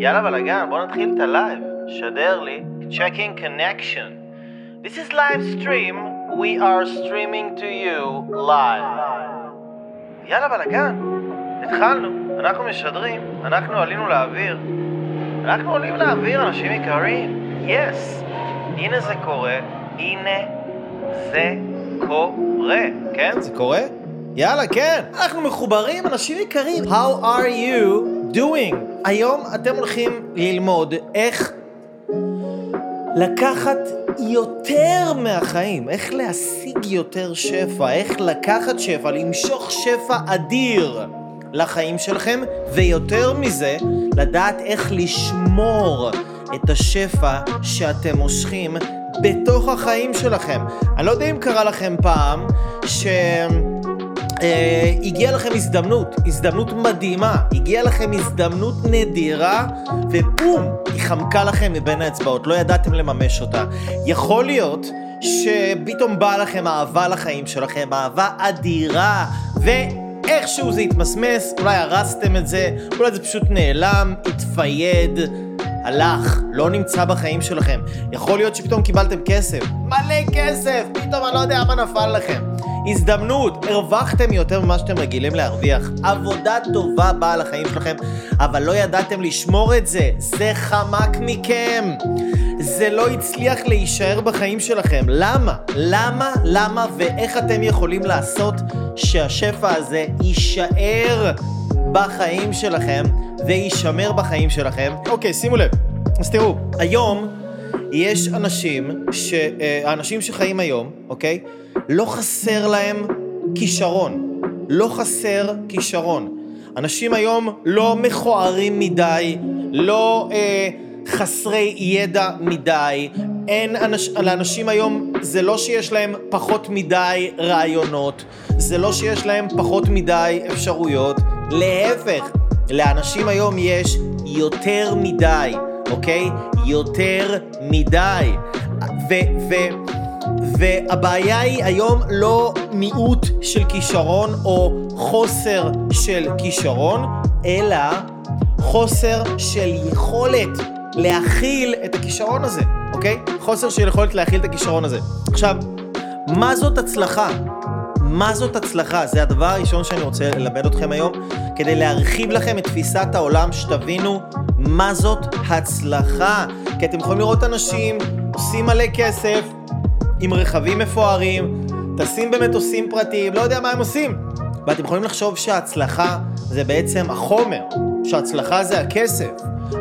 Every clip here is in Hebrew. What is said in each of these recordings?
יאללה בלאגן, בוא נתחיל את הלייב. שדר לי, checking connection. This is live stream, we are streaming to you live. יאללה בלאגן, התחלנו, אנחנו משדרים, אנחנו עלינו לאוויר. אנחנו עולים לאוויר, אנשים יקרים. Yes, הנה זה קורה, הנה זה קורה, כן? זה קורה? יאללה, כן. אנחנו מחוברים, אנשים יקרים. How are you doing? היום אתם הולכים ללמוד איך לקחת יותר מהחיים, איך להשיג יותר שפע, איך לקחת שפע, למשוך שפע אדיר לחיים שלכם, ויותר מזה, לדעת איך לשמור את השפע שאתם מושכים בתוך החיים שלכם. אני לא יודע אם קרה לכם פעם ש... אה, הגיעה לכם הזדמנות, הזדמנות מדהימה, הגיעה לכם הזדמנות נדירה, ובום, היא חמקה לכם מבין האצבעות, לא ידעתם לממש אותה. יכול להיות שפתאום באה לכם אהבה לחיים שלכם, אהבה אדירה, ואיכשהו זה התמסמס, אולי הרסתם את זה, אולי זה פשוט נעלם, התפייד. הלך, לא נמצא בחיים שלכם. יכול להיות שפתאום קיבלתם כסף, מלא כסף, פתאום אני לא יודע מה נפל לכם. הזדמנות, הרווחתם יותר ממה שאתם רגילים להרוויח. עבודה טובה באה לחיים שלכם, אבל לא ידעתם לשמור את זה. זה חמק מכם. זה לא הצליח להישאר בחיים שלכם. למה? למה? למה? ואיך אתם יכולים לעשות שהשפע הזה יישאר בחיים שלכם ויישמר בחיים שלכם? אוקיי, שימו לב. אז תראו, היום יש אנשים, ש... אה, האנשים שחיים היום, אוקיי? לא חסר להם כישרון. לא חסר כישרון. אנשים היום לא מכוערים מדי, לא אה, חסרי ידע מדי. אין אנש... לאנשים היום, זה לא שיש להם פחות מדי רעיונות, זה לא שיש להם פחות מדי אפשרויות, להפך, לאנשים היום יש יותר מדי, אוקיי? יותר מדי. ו... ו... והבעיה היא היום לא מיעוט של כישרון או חוסר של כישרון, אלא חוסר של יכולת להכיל את הכישרון הזה, אוקיי? חוסר של יכולת להכיל את הכישרון הזה. עכשיו, מה זאת הצלחה? מה זאת הצלחה? זה הדבר הראשון שאני רוצה ללמד אתכם היום, כדי להרחיב לכם את תפיסת העולם, שתבינו מה זאת הצלחה. כי אתם יכולים לראות אנשים עושים מלא כסף, עם רכבים מפוארים, טסים במטוסים פרטיים, לא יודע מה הם עושים. ואתם יכולים לחשוב שההצלחה זה בעצם החומר, שהצלחה זה הכסף,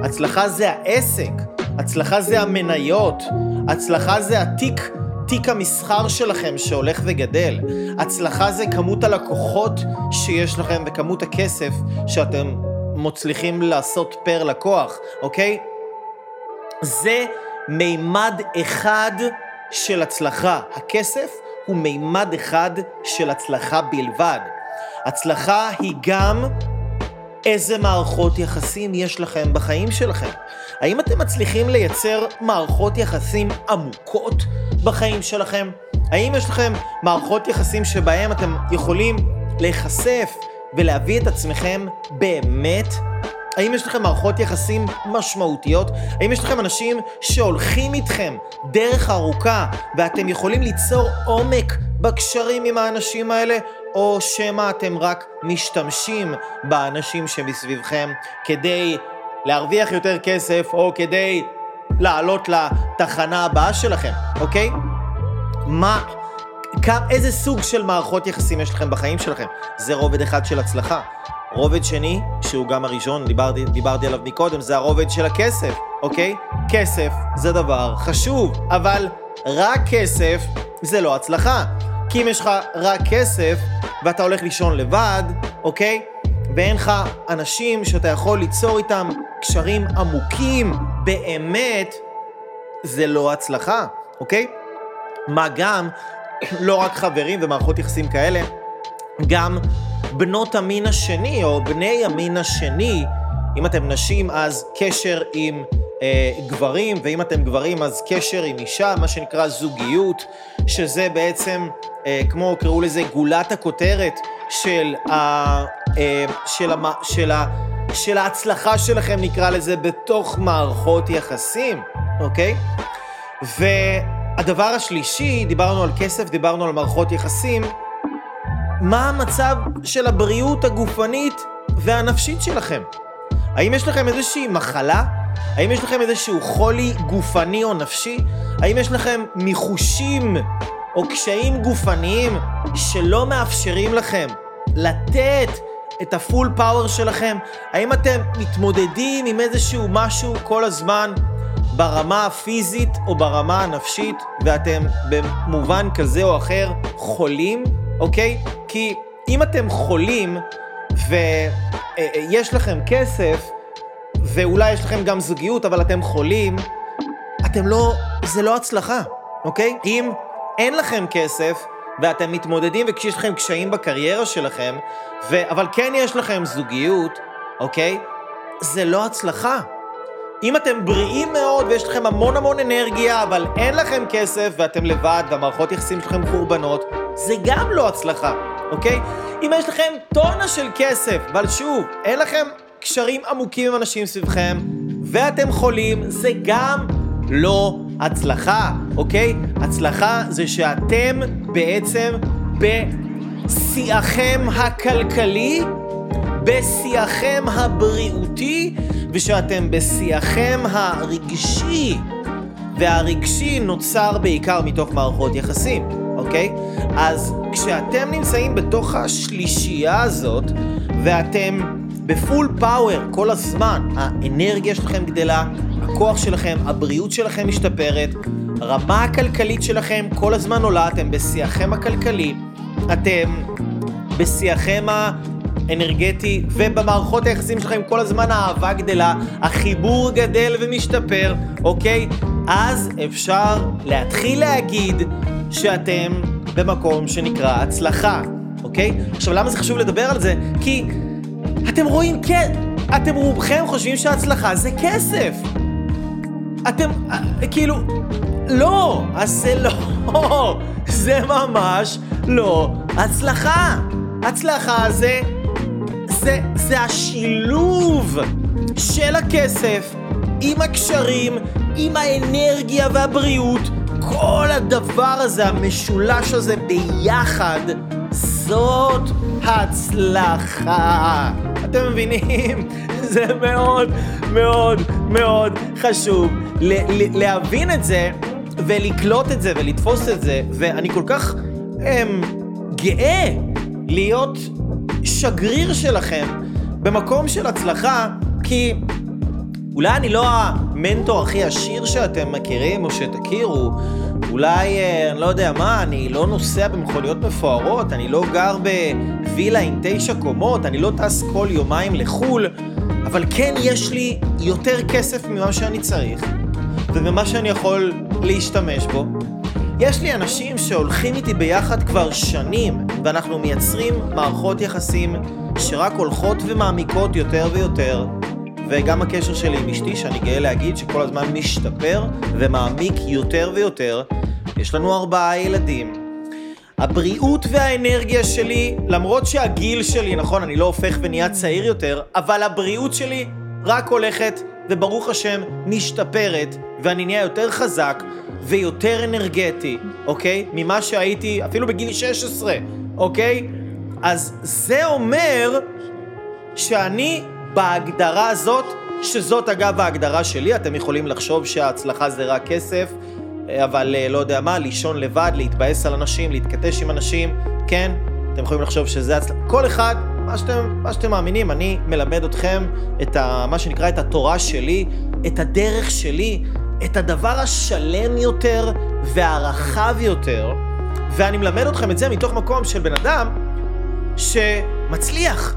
הצלחה זה העסק, הצלחה זה המניות, הצלחה זה התיק, תיק המסחר שלכם שהולך וגדל, הצלחה זה כמות הלקוחות שיש לכם וכמות הכסף שאתם מצליחים לעשות פר לקוח, אוקיי? זה מימד אחד של הצלחה. הכסף הוא מימד אחד של הצלחה בלבד. הצלחה היא גם איזה מערכות יחסים יש לכם בחיים שלכם. האם אתם מצליחים לייצר מערכות יחסים עמוקות בחיים שלכם? האם יש לכם מערכות יחסים שבהם אתם יכולים להיחשף ולהביא את עצמכם באמת האם יש לכם מערכות יחסים משמעותיות? האם יש לכם אנשים שהולכים איתכם דרך ארוכה ואתם יכולים ליצור עומק בקשרים עם האנשים האלה? או שמא אתם רק משתמשים באנשים שמסביבכם כדי להרוויח יותר כסף או כדי לעלות לתחנה הבאה שלכם, אוקיי? מה, איזה סוג של מערכות יחסים יש לכם בחיים שלכם? זה רובד אחד של הצלחה. רובד שני, שהוא גם הראשון, דיברתי, דיברתי עליו מקודם, זה הרובד של הכסף, אוקיי? כסף זה דבר חשוב, אבל רק כסף זה לא הצלחה. כי אם יש לך רק כסף ואתה הולך לישון לבד, אוקיי? ואין לך אנשים שאתה יכול ליצור איתם קשרים עמוקים באמת, זה לא הצלחה, אוקיי? מה גם, לא רק חברים ומערכות יחסים כאלה, גם בנות המין השני, או בני המין השני, אם אתם נשים אז קשר עם גברים, ואם אתם גברים אז קשר עם אישה, מה שנקרא זוגיות, שזה בעצם, אה, כמו קראו לזה, גולת הכותרת של, ה, אה, של, ה, של, ה, של ההצלחה שלכם, נקרא לזה, בתוך מערכות יחסים, אוקיי? והדבר השלישי, דיברנו על כסף, דיברנו על מערכות יחסים, מה המצב של הבריאות הגופנית והנפשית שלכם? האם יש לכם איזושהי מחלה? האם יש לכם איזשהו חולי גופני או נפשי? האם יש לכם מיחושים או קשיים גופניים שלא מאפשרים לכם לתת את הפול פאוור שלכם? האם אתם מתמודדים עם איזשהו משהו כל הזמן ברמה הפיזית או ברמה הנפשית ואתם במובן כזה או אחר חולים, אוקיי? כי אם אתם חולים ויש לכם כסף ואולי יש לכם גם זוגיות אבל אתם חולים, אתם לא, זה לא הצלחה, אוקיי? אם אין לכם כסף ואתם מתמודדים וכשיש לכם קשיים בקריירה שלכם, ו... אבל כן יש לכם זוגיות, אוקיי? זה לא הצלחה. אם אתם בריאים מאוד ויש לכם המון המון אנרגיה, אבל אין לכם כסף ואתם לבד והמערכות יחסים שלכם חורבנות, זה גם לא הצלחה, אוקיי? אם יש לכם טונה של כסף, אבל שוב, אין לכם קשרים עמוקים עם אנשים סביבכם, ואתם חולים, זה גם לא הצלחה, אוקיי? הצלחה זה שאתם בעצם בשיאכם הכלכלי, בשיאכם הבריאותי, ושאתם בשיאכם הרגשי. והרגשי נוצר בעיקר מתוך מערכות יחסים, אוקיי? אז כשאתם נמצאים בתוך השלישייה הזאת, ואתם בפול פאוור כל הזמן, האנרגיה שלכם גדלה, הכוח שלכם, הבריאות שלכם משתפרת, הרמה הכלכלית שלכם כל הזמן עולה, אתם בשיאכם הכלכלי, אתם בשיאכם האנרגטי, ובמערכות היחסים שלכם כל הזמן האהבה גדלה, החיבור גדל ומשתפר, אוקיי? אז אפשר להתחיל להגיד שאתם במקום שנקרא הצלחה, אוקיי? עכשיו, למה זה חשוב לדבר על זה? כי אתם רואים, כן, אתם רובכם חושבים שהצלחה זה כסף. אתם, כאילו, לא, אז זה לא, זה ממש לא הצלחה. הצלחה זה, זה, זה השילוב של הכסף עם הקשרים, עם האנרגיה והבריאות, כל הדבר הזה, המשולש הזה ביחד, זאת הצלחה. אתם מבינים? זה מאוד מאוד מאוד חשוב להבין את זה ולקלוט את זה ולתפוס את זה, ואני כל כך אמ, גאה להיות שגריר שלכם במקום של הצלחה, כי אולי אני לא המנטור הכי עשיר שאתם מכירים או שתכירו, אולי, אה, אני לא יודע מה, אני לא נוסע במכוניות מפוארות, אני לא גר בווילה עם תשע קומות, אני לא טס כל יומיים לחו"ל, אבל כן יש לי יותר כסף ממה שאני צריך, וממה שאני יכול להשתמש בו. יש לי אנשים שהולכים איתי ביחד כבר שנים, ואנחנו מייצרים מערכות יחסים שרק הולכות ומעמיקות יותר ויותר, וגם הקשר שלי עם אשתי, שאני גאה להגיד שכל הזמן משתפר ומעמיק יותר ויותר. יש לנו ארבעה ילדים. הבריאות והאנרגיה שלי, למרות שהגיל שלי, נכון, אני לא הופך ונהיה צעיר יותר, אבל הבריאות שלי רק הולכת, וברוך השם, משתפרת, ואני נהיה יותר חזק ויותר אנרגטי, אוקיי? ממה שהייתי אפילו בגיל 16, אוקיי? אז זה אומר שאני בהגדרה הזאת, שזאת אגב ההגדרה שלי, אתם יכולים לחשוב שההצלחה זה רק כסף, אבל אה, לא יודע מה, לישון לבד, להתבאס על אנשים, להתכתש עם אנשים, כן, אתם יכולים לחשוב שזה הצלחה, כל אחד, מה שאתם, מה שאתם מאמינים, אני מלמד אתכם את ה, מה שנקרא את התורה שלי, את הדרך שלי, את הדבר השלם יותר והרחב יותר, ואני מלמד אתכם את זה מתוך מקום של בן אדם שמצליח.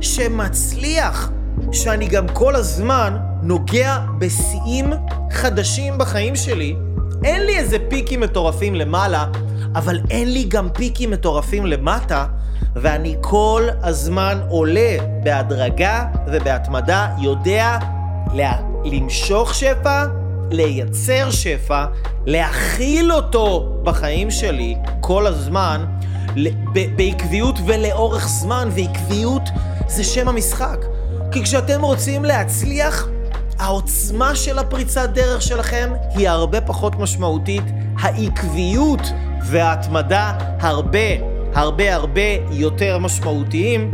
שמצליח, שאני גם כל הזמן נוגע בשיאים חדשים בחיים שלי. אין לי איזה פיקים מטורפים למעלה, אבל אין לי גם פיקים מטורפים למטה, ואני כל הזמן עולה בהדרגה ובהתמדה, יודע לה... למשוך שפע, לייצר שפע, להכיל אותו בחיים שלי כל הזמן, בעקביות ולאורך זמן, ועקביות זה שם המשחק. כי כשאתם רוצים להצליח, העוצמה של הפריצת דרך שלכם היא הרבה פחות משמעותית, העקביות וההתמדה הרבה, הרבה הרבה יותר משמעותיים.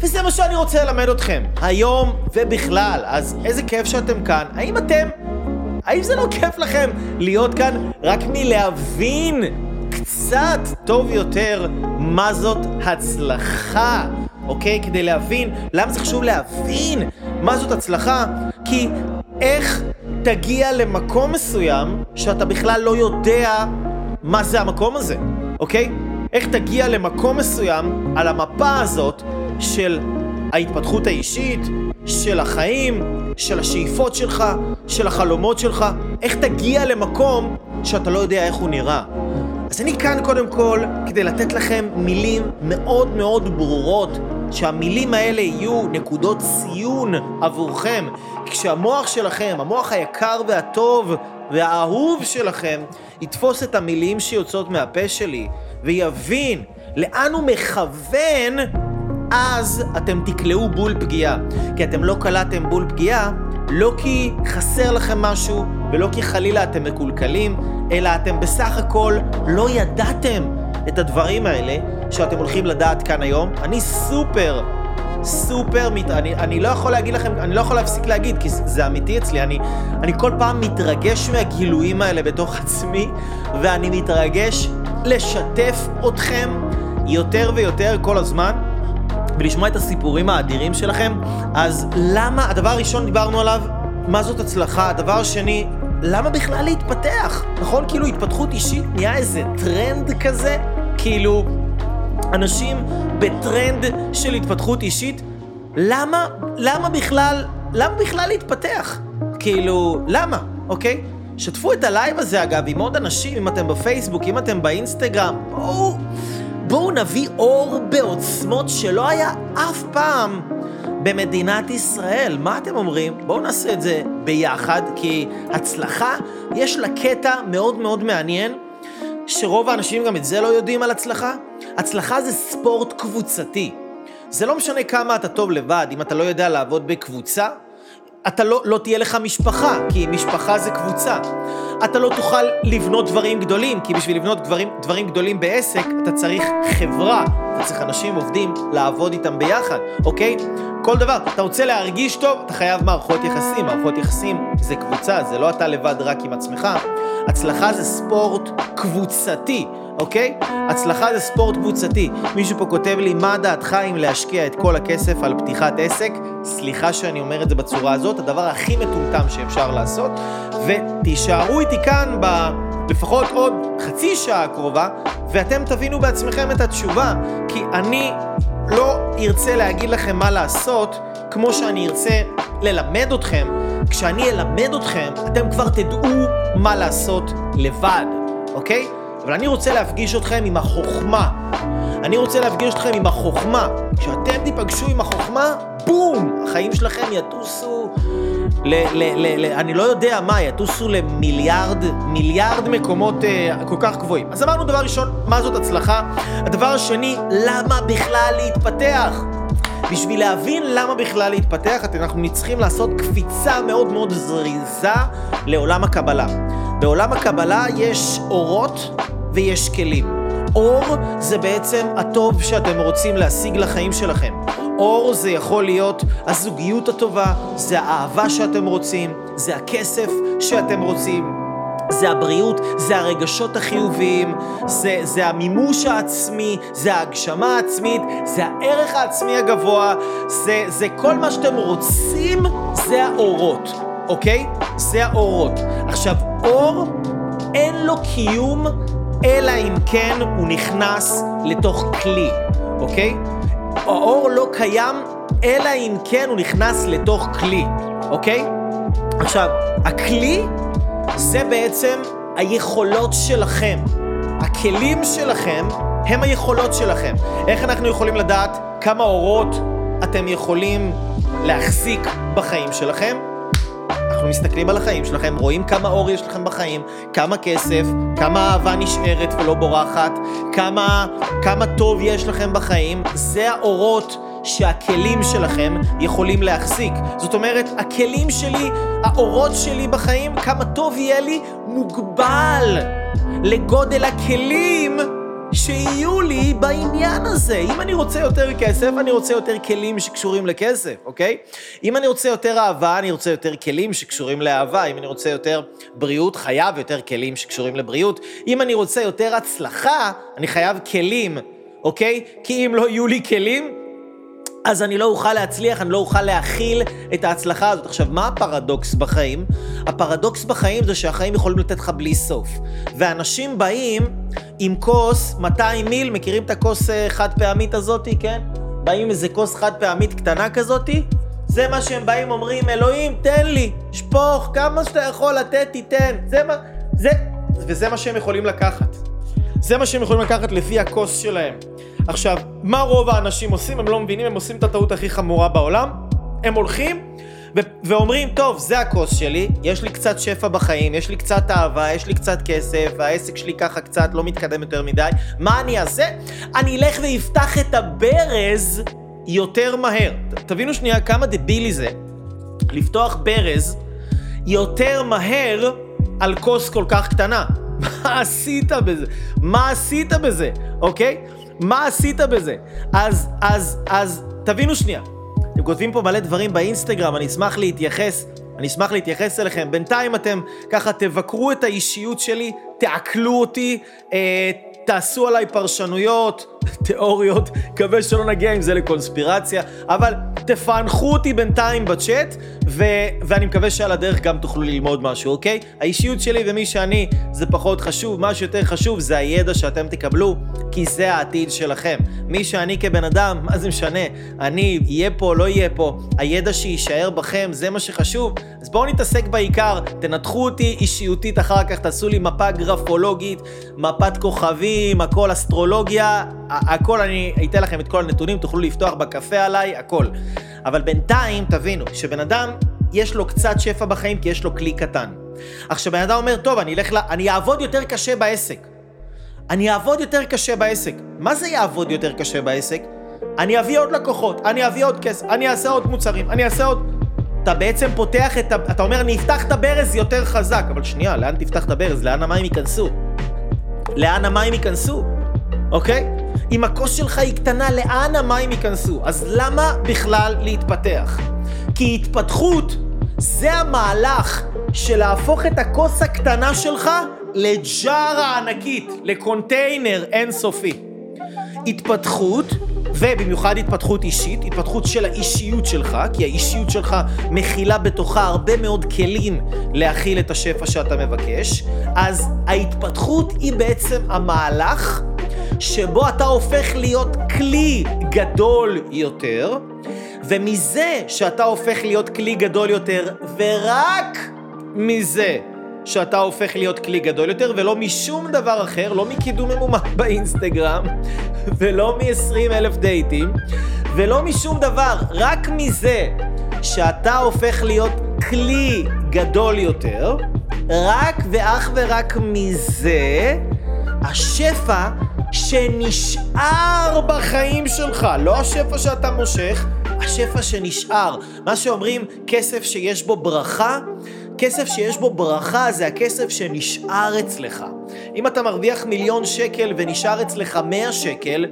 וזה מה שאני רוצה ללמד אתכם, היום ובכלל. אז איזה כיף שאתם כאן. האם אתם... האם זה לא כיף לכם להיות כאן רק מלהבין קצת טוב יותר מה זאת הצלחה, אוקיי? כדי להבין, למה זה חשוב להבין מה זאת הצלחה? כי איך תגיע למקום מסוים שאתה בכלל לא יודע מה זה המקום הזה, אוקיי? איך תגיע למקום מסוים על המפה הזאת של ההתפתחות האישית, של החיים, של השאיפות שלך, של החלומות שלך, איך תגיע למקום שאתה לא יודע איך הוא נראה. אז אני כאן קודם כל כדי לתת לכם מילים מאוד מאוד ברורות, שהמילים האלה יהיו נקודות ציון עבורכם. כשהמוח שלכם, המוח היקר והטוב והאהוב שלכם, יתפוס את המילים שיוצאות מהפה שלי ויבין לאן הוא מכוון, אז אתם תקלעו בול פגיעה. כי אתם לא קלעתם בול פגיעה, לא כי חסר לכם משהו, ולא כי חלילה אתם מקולקלים, אלא אתם בסך הכל לא ידעתם את הדברים האלה שאתם הולכים לדעת כאן היום. אני סופר, סופר, מת... אני, אני לא יכול להגיד לכם, אני לא יכול להפסיק להגיד, כי זה אמיתי אצלי, אני, אני כל פעם מתרגש מהגילויים האלה בתוך עצמי, ואני מתרגש לשתף אתכם יותר ויותר כל הזמן. ולשמוע את הסיפורים האדירים שלכם, אז למה, הדבר הראשון דיברנו עליו, מה זאת הצלחה, הדבר השני, למה בכלל להתפתח? נכון? כאילו התפתחות אישית נהיה איזה טרנד כזה? כאילו, אנשים בטרנד של התפתחות אישית, למה, למה בכלל, למה בכלל להתפתח? כאילו, למה, אוקיי? שתפו את הלייב הזה אגב עם עוד אנשים, אם אתם בפייסבוק, אם אתם באינסטגרם, בואו, בואו נביא אור בעוצמות שלא היה אף פעם במדינת ישראל. מה אתם אומרים? בואו נעשה את זה ביחד, כי הצלחה, יש לה קטע מאוד מאוד מעניין, שרוב האנשים גם את זה לא יודעים על הצלחה. הצלחה זה ספורט קבוצתי. זה לא משנה כמה אתה טוב לבד, אם אתה לא יודע לעבוד בקבוצה, אתה לא, לא תהיה לך משפחה, כי משפחה זה קבוצה. אתה לא תוכל לבנות דברים גדולים, כי בשביל לבנות דברים, דברים גדולים בעסק, אתה צריך חברה. אתה צריך אנשים עובדים לעבוד איתם ביחד, אוקיי? כל דבר. אתה רוצה להרגיש טוב, אתה חייב מערכות יחסים. מערכות יחסים זה קבוצה, זה לא אתה לבד רק עם עצמך. הצלחה זה ספורט קבוצתי. אוקיי? הצלחה זה ספורט קבוצתי. מישהו פה כותב לי, מה דעתך אם להשקיע את כל הכסף על פתיחת עסק? סליחה שאני אומר את זה בצורה הזאת, הדבר הכי מטומטם שאפשר לעשות. ותישארו איתי כאן ב... לפחות עוד חצי שעה הקרובה, ואתם תבינו בעצמכם את התשובה, כי אני לא ארצה להגיד לכם מה לעשות, כמו שאני ארצה ללמד אתכם. כשאני אלמד אתכם, אתם כבר תדעו מה לעשות לבד, אוקיי? אבל אני רוצה להפגיש אתכם עם החוכמה. אני רוצה להפגיש אתכם עם החוכמה. כשאתם תיפגשו עם החוכמה, בום! החיים שלכם יטוסו ל... ל, ל, ל אני לא יודע מה, יטוסו למיליארד, מיליארד מקומות uh, כל כך גבוהים. אז אמרנו דבר ראשון, מה זאת הצלחה? הדבר השני, למה בכלל להתפתח? בשביל להבין למה בכלל להתפתח, אנחנו צריכים לעשות קפיצה מאוד מאוד זריזה לעולם הקבלה. בעולם הקבלה יש אורות ויש כלים. אור זה בעצם הטוב שאתם רוצים להשיג לחיים שלכם. אור זה יכול להיות הזוגיות הטובה, זה האהבה שאתם רוצים, זה הכסף שאתם רוצים. זה הבריאות, זה הרגשות החיוביים, זה, זה המימוש העצמי, זה ההגשמה העצמית, זה הערך העצמי הגבוה, זה, זה כל מה שאתם רוצים, זה האורות, אוקיי? זה האורות. עכשיו, אור אין לו קיום אלא אם כן הוא נכנס לתוך כלי, אוקיי? האור לא קיים אלא אם כן הוא נכנס לתוך כלי, אוקיי? עכשיו, הכלי זה בעצם היכולות שלכם. הכלים שלכם הם היכולות שלכם. איך אנחנו יכולים לדעת כמה אורות אתם יכולים להחזיק בחיים שלכם? אנחנו מסתכלים על החיים שלכם, רואים כמה אור יש לכם בחיים, כמה כסף, כמה אהבה נשארת ולא בורחת, כמה, כמה טוב יש לכם בחיים. זה האורות שהכלים שלכם יכולים להחזיק. זאת אומרת, הכלים שלי, האורות שלי בחיים, כמה טוב יהיה לי, מוגבל לגודל הכלים שיהיו לי בעניין הזה. אם אני רוצה יותר כסף, אני רוצה יותר כלים שקשורים לכסף, אוקיי? אם אני רוצה יותר אהבה, אני רוצה יותר כלים שקשורים לאהבה. אם אני רוצה יותר בריאות, חייב יותר כלים שקשורים לבריאות. אם אני רוצה יותר הצלחה, אני חייב כלים, אוקיי? כי אם לא יהיו לי כלים, אז אני לא אוכל להצליח, אני לא אוכל להכיל את ההצלחה הזאת. עכשיו, מה הפרדוקס בחיים? הפרדוקס בחיים זה שהחיים יכולים לתת לך בלי סוף. ואנשים באים עם כוס 200 מיל, מכירים את הכוס אה, חד פעמית הזאתי, כן? באים עם איזה כוס חד פעמית קטנה כזאתי? זה מה שהם באים, אומרים, אלוהים, תן לי, שפוך, כמה שאתה יכול לתת, תיתן. זה מה... זה... וזה מה שהם יכולים לקחת. זה מה שהם יכולים לקחת לפי הכוס שלהם. עכשיו, מה רוב האנשים עושים? הם לא מבינים, הם עושים את הטעות הכי חמורה בעולם. הם הולכים ו- ואומרים, טוב, זה הכוס שלי, יש לי קצת שפע בחיים, יש לי קצת אהבה, יש לי קצת כסף, העסק שלי ככה קצת לא מתקדם יותר מדי, מה אני אעשה? אני אלך ואפתח את הברז יותר מהר. ת- תבינו שנייה כמה דבילי זה לפתוח ברז יותר מהר על כוס כל כך קטנה. מה עשית בזה? מה עשית בזה, אוקיי? מה עשית בזה? אז, אז, אז, תבינו שנייה. אתם כותבים פה מלא דברים באינסטגרם, אני אשמח להתייחס, אני אשמח להתייחס אליכם. בינתיים אתם ככה תבקרו את האישיות שלי, תעכלו אותי, אה, תעשו עליי פרשנויות, תיאוריות, מקווה שלא נגיע עם זה לקונספירציה, אבל תפענחו אותי בינתיים בצ'אט, ו- ואני מקווה שעל הדרך גם תוכלו ללמוד משהו, אוקיי? האישיות שלי ומי שאני זה פחות חשוב, מה שיותר חשוב זה הידע שאתם תקבלו, כי זה העתיד שלכם. מי שאני כבן אדם, מה זה משנה? אני, אהיה פה, לא אהיה פה, הידע שיישאר בכם, זה מה שחשוב. אז בואו נתעסק בעיקר, תנתחו אותי אישיותית אחר כך, תעשו לי מפה גרפולוגית, מפת כוכבים, הכל אסטרולוגיה, הכל, אני אתן לכם את כל הנתונים, תוכלו לפתוח בקפה עליי, הכל. אבל בינתיים, תבינו, שבן אדם, יש לו קצת שפע בחיים כי יש לו כלי קטן. עכשיו, בן אדם אומר, טוב, אני אלך ל... אני אעבוד יותר קשה בעסק. אני אעבוד יותר קשה בעסק. מה זה יעבוד יותר קשה בעסק? אני אביא עוד לקוחות, אני אביא עוד כסף, אני אעשה עוד מוצרים, אני אעשה עוד... אתה בעצם פותח את ה... אתה אומר, אני אפתח את הברז יותר חזק. אבל שנייה, לאן תפתח את הברז? לאן המים ייכנסו? לאן המים ייכנסו? אוקיי? אם הכוס שלך היא קטנה, לאן המים ייכנסו? אז למה בכלל להתפתח? כי התפתחות זה המהלך של להפוך את הכוס הקטנה שלך לג'ארה הענקית, לקונטיינר אינסופי. התפתחות, ובמיוחד התפתחות אישית, התפתחות של האישיות שלך, כי האישיות שלך מכילה בתוכה הרבה מאוד כלים להכיל את השפע שאתה מבקש, אז ההתפתחות היא בעצם המהלך שבו אתה הופך להיות כלי גדול יותר, ומזה שאתה הופך להיות כלי גדול יותר, ורק מזה שאתה הופך להיות כלי גדול יותר, ולא משום דבר אחר, לא מקידום ממומן באינסטגרם, ולא מ-20 אלף דייטים, ולא משום דבר, רק מזה שאתה הופך להיות כלי גדול יותר, רק ואך ורק מזה, השפע שנשאר בחיים שלך, לא השפע שאתה מושך, השפע שנשאר. מה שאומרים, כסף שיש בו ברכה, כסף שיש בו ברכה זה הכסף שנשאר אצלך. אם אתה מרוויח מיליון שקל ונשאר אצלך 100 שקל,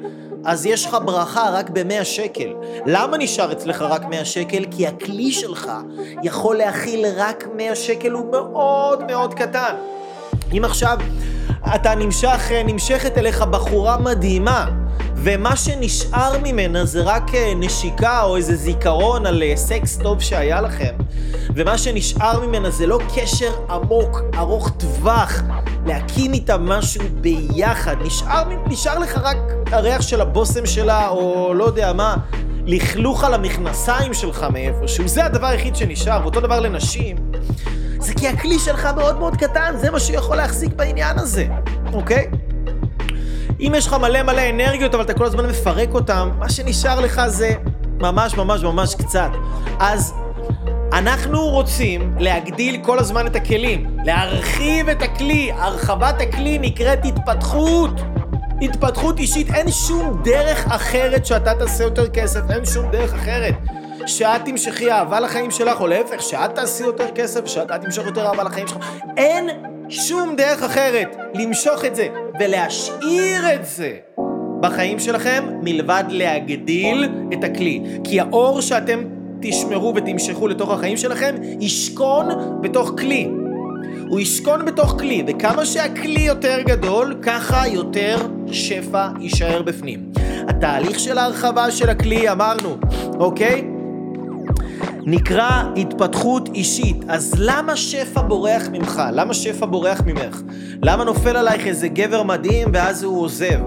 אז יש לך ברכה רק ב-100 שקל. למה נשאר אצלך רק 100 שקל? כי הכלי שלך יכול להכיל רק 100 שקל, הוא מאוד מאוד קטן. אם עכשיו אתה נמשך, נמשכת אליך בחורה מדהימה, ומה שנשאר ממנה זה רק נשיקה או איזה זיכרון על סקס טוב שהיה לכם, ומה שנשאר ממנה זה לא קשר עמוק, ארוך טווח, להקים איתה משהו ביחד. נשאר, נשאר לך רק הריח של הבושם שלה, או לא יודע מה, לכלוך על המכנסיים שלך מאיפשהו. זה הדבר היחיד שנשאר, ואותו דבר לנשים. זה כי הכלי שלך מאוד מאוד קטן, זה מה שיכול להחזיק בעניין הזה, אוקיי? אם יש לך מלא מלא אנרגיות, אבל אתה כל הזמן מפרק אותן, מה שנשאר לך זה ממש ממש ממש קצת. אז אנחנו רוצים להגדיל כל הזמן את הכלים, להרחיב את הכלי. הרחבת הכלי נקראת התפתחות. התפתחות אישית, אין שום דרך אחרת שאתה תעשה יותר כסף, אין שום דרך אחרת. שאת תמשכי אהבה לחיים שלך, או להפך, שאת תעשי יותר כסף, שאתה תמשוך יותר אהבה לחיים שלך. אין שום דרך אחרת למשוך את זה ולהשאיר את זה בחיים שלכם, מלבד להגדיל את הכלי. כי האור שאתם תשמרו ותמשכו לתוך החיים שלכם, ישכון בתוך כלי. הוא ישכון בתוך כלי, וכמה שהכלי יותר גדול, ככה יותר שפע יישאר בפנים. התהליך של ההרחבה של הכלי, אמרנו, אוקיי? נקרא התפתחות אישית. אז למה שפע בורח ממך? למה שפע בורח ממך? למה נופל עלייך איזה גבר מדהים ואז הוא עוזב?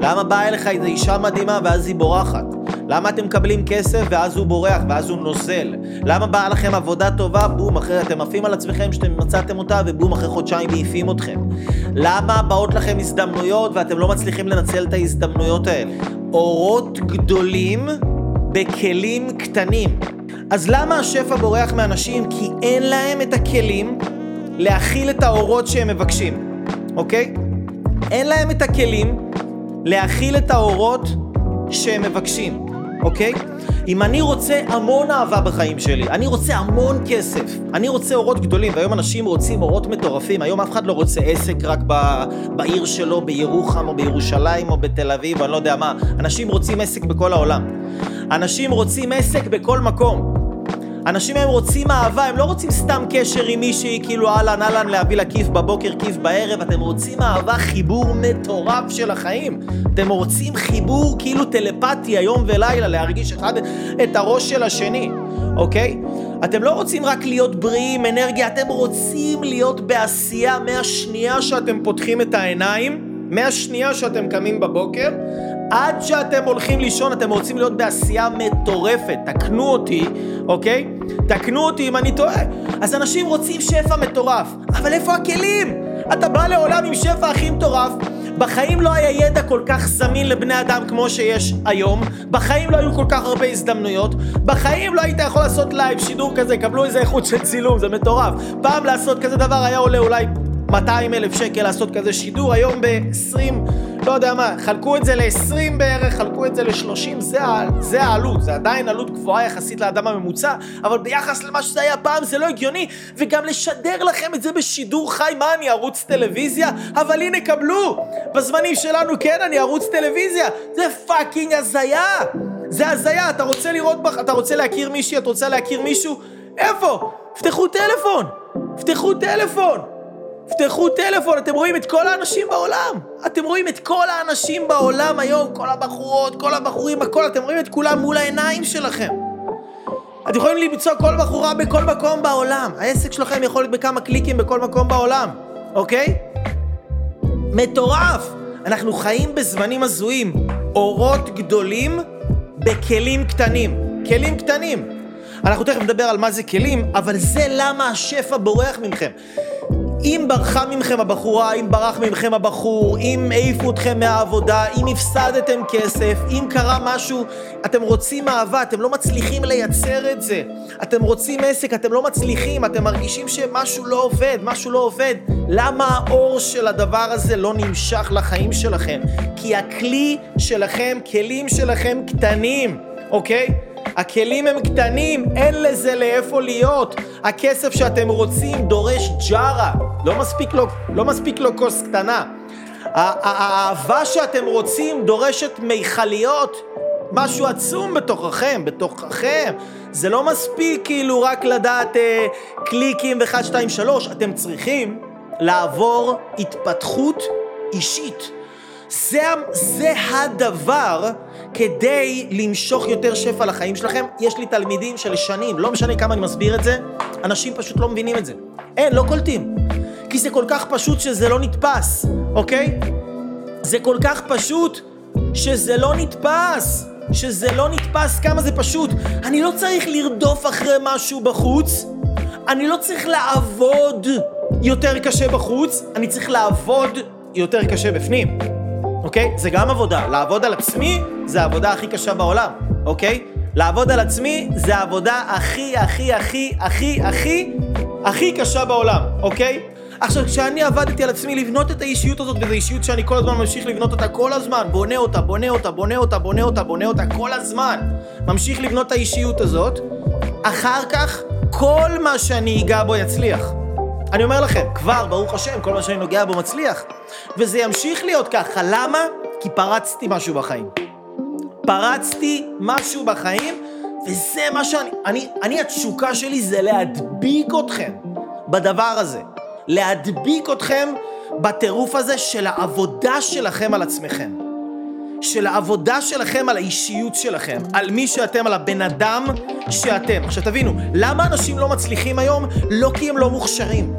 למה באה אליך איזו אישה מדהימה ואז היא בורחת? למה אתם מקבלים כסף ואז הוא בורח ואז הוא נוזל? למה באה לכם עבודה טובה, בום, אחרי אתם עפים על עצמכם שאתם מצאתם אותה ובום, אחרי חודשיים מעיפים אתכם? למה באות לכם הזדמנויות ואתם לא מצליחים לנצל את ההזדמנויות האלה? אורות גדולים בכלים קטנים. אז למה השפע בורח מאנשים? כי אין להם את הכלים להכיל את האורות שהם מבקשים, אוקיי? אין להם את הכלים להכיל את האורות שהם מבקשים, אוקיי? אם אני רוצה המון אהבה בחיים שלי, אני רוצה המון כסף, אני רוצה אורות גדולים, והיום אנשים רוצים אורות מטורפים, היום אף אחד לא רוצה עסק רק ב, בעיר שלו, בירוחם או בירושלים או בתל אביב, אני לא יודע מה, אנשים רוצים עסק בכל העולם. אנשים רוצים עסק בכל מקום. אנשים היום רוצים אהבה, הם לא רוצים סתם קשר עם מישהי, כאילו אהלן אהלן להביא לה כיף בבוקר, כיף בערב, אתם רוצים אהבה, חיבור מטורף של החיים. אתם רוצים חיבור כאילו טלפתי היום ולילה, להרגיש אחד את הראש של השני, אוקיי? אתם לא רוצים רק להיות בריאים, אנרגיה, אתם רוצים להיות בעשייה מהשנייה שאתם פותחים את העיניים, מהשנייה שאתם קמים בבוקר, עד שאתם הולכים לישון אתם רוצים להיות בעשייה מטורפת, תקנו אותי, אוקיי? תקנו אותי אם אני טועה. אז אנשים רוצים שפע מטורף, אבל איפה הכלים? אתה בא לעולם עם שפע הכי מטורף, בחיים לא היה ידע כל כך זמין לבני אדם כמו שיש היום, בחיים לא היו כל כך הרבה הזדמנויות, בחיים לא היית יכול לעשות לייב שידור כזה, קבלו איזה איכות של צילום, זה מטורף. פעם לעשות כזה דבר היה עולה אולי 200 אלף שקל לעשות כזה שידור, היום ב-20, לא יודע מה, חלקו את זה ל-20 בערך, חלקו את זה ל-30, זה, זה העלות, זה עדיין עלות גבוהה יחסית לאדם הממוצע, אבל ביחס למה שזה היה פעם זה לא הגיוני, וגם לשדר לכם את זה בשידור חי, מה אני ערוץ טלוויזיה? אבל הנה קבלו, בזמנים שלנו כן אני ערוץ טלוויזיה, זה fucking הזיה! זה הזיה, אתה רוצה לראות בך, אתה רוצה להכיר מישהי, את רוצה להכיר מישהו? איפה? פתחו טלפון! פתחו טלפון! פתחו טלפון, אתם רואים את כל האנשים בעולם. אתם רואים את כל האנשים בעולם היום, כל הבחורות, כל הבחורים, הכל, אתם רואים את כולם מול העיניים שלכם. אתם יכולים למצוא כל בחורה בכל מקום בעולם. העסק שלכם יכול להיות בכמה קליקים בכל מקום בעולם, אוקיי? מטורף! אנחנו חיים בזמנים הזויים. אורות גדולים בכלים קטנים. כלים קטנים. אנחנו תכף נדבר על מה זה כלים, אבל זה למה השפע בורח מכם. אם ברחה ממכם הבחורה, אם ברח ממכם הבחור, אם העיפו אתכם מהעבודה, אם הפסדתם כסף, אם קרה משהו, אתם רוצים אהבה, אתם לא מצליחים לייצר את זה. אתם רוצים עסק, אתם לא מצליחים, אתם מרגישים שמשהו לא עובד, משהו לא עובד. למה האור של הדבר הזה לא נמשך לחיים שלכם? כי הכלי שלכם, כלים שלכם קטנים, אוקיי? הכלים הם קטנים, אין לזה לאיפה להיות. הכסף שאתם רוצים דורש ג'ארה, לא מספיק לו, לא מספיק לו כוס קטנה. האהבה שאתם רוצים דורשת מיכליות, משהו עצום בתוככם, בתוככם. זה לא מספיק כאילו רק לדעת אה, קליקים ו-1, 2, 3, אתם צריכים לעבור התפתחות אישית. זה, זה הדבר כדי למשוך יותר שפע לחיים שלכם. יש לי תלמידים של שנים, לא משנה כמה אני מסביר את זה, אנשים פשוט לא מבינים את זה. אין, לא קולטים. כי זה כל כך פשוט שזה לא נתפס, אוקיי? זה כל כך פשוט שזה לא נתפס. שזה לא נתפס כמה זה פשוט. אני לא צריך לרדוף אחרי משהו בחוץ, אני לא צריך לעבוד יותר קשה בחוץ, אני צריך לעבוד יותר קשה בפנים. אוקיי? זה גם עבודה. לעבוד על עצמי זה העבודה הכי קשה בעולם, אוקיי? לעבוד על עצמי זה העבודה הכי, הכי, הכי, הכי, הכי, הכי קשה בעולם, אוקיי? עכשיו, כשאני עבדתי על עצמי לבנות את האישיות הזאת, וזו אישיות שאני כל הזמן ממשיך לבנות אותה כל הזמן, בונה אותה, בונה אותה, בונה אותה, בונה אותה, בונה אותה כל הזמן, ממשיך לבנות את האישיות הזאת, אחר כך כל מה שאני אגע בו יצליח. אני אומר לכם, כבר, ברוך השם, כל מה שאני נוגע בו מצליח. וזה ימשיך להיות ככה. למה? כי פרצתי משהו בחיים. פרצתי משהו בחיים, וזה מה שאני... אני, אני, התשוקה שלי זה להדביק אתכם בדבר הזה. להדביק אתכם בטירוף הזה של העבודה שלכם על עצמכם. של העבודה שלכם על האישיות שלכם, על מי שאתם, על הבן אדם שאתם. עכשיו תבינו, למה אנשים לא מצליחים היום? לא כי הם לא מוכשרים.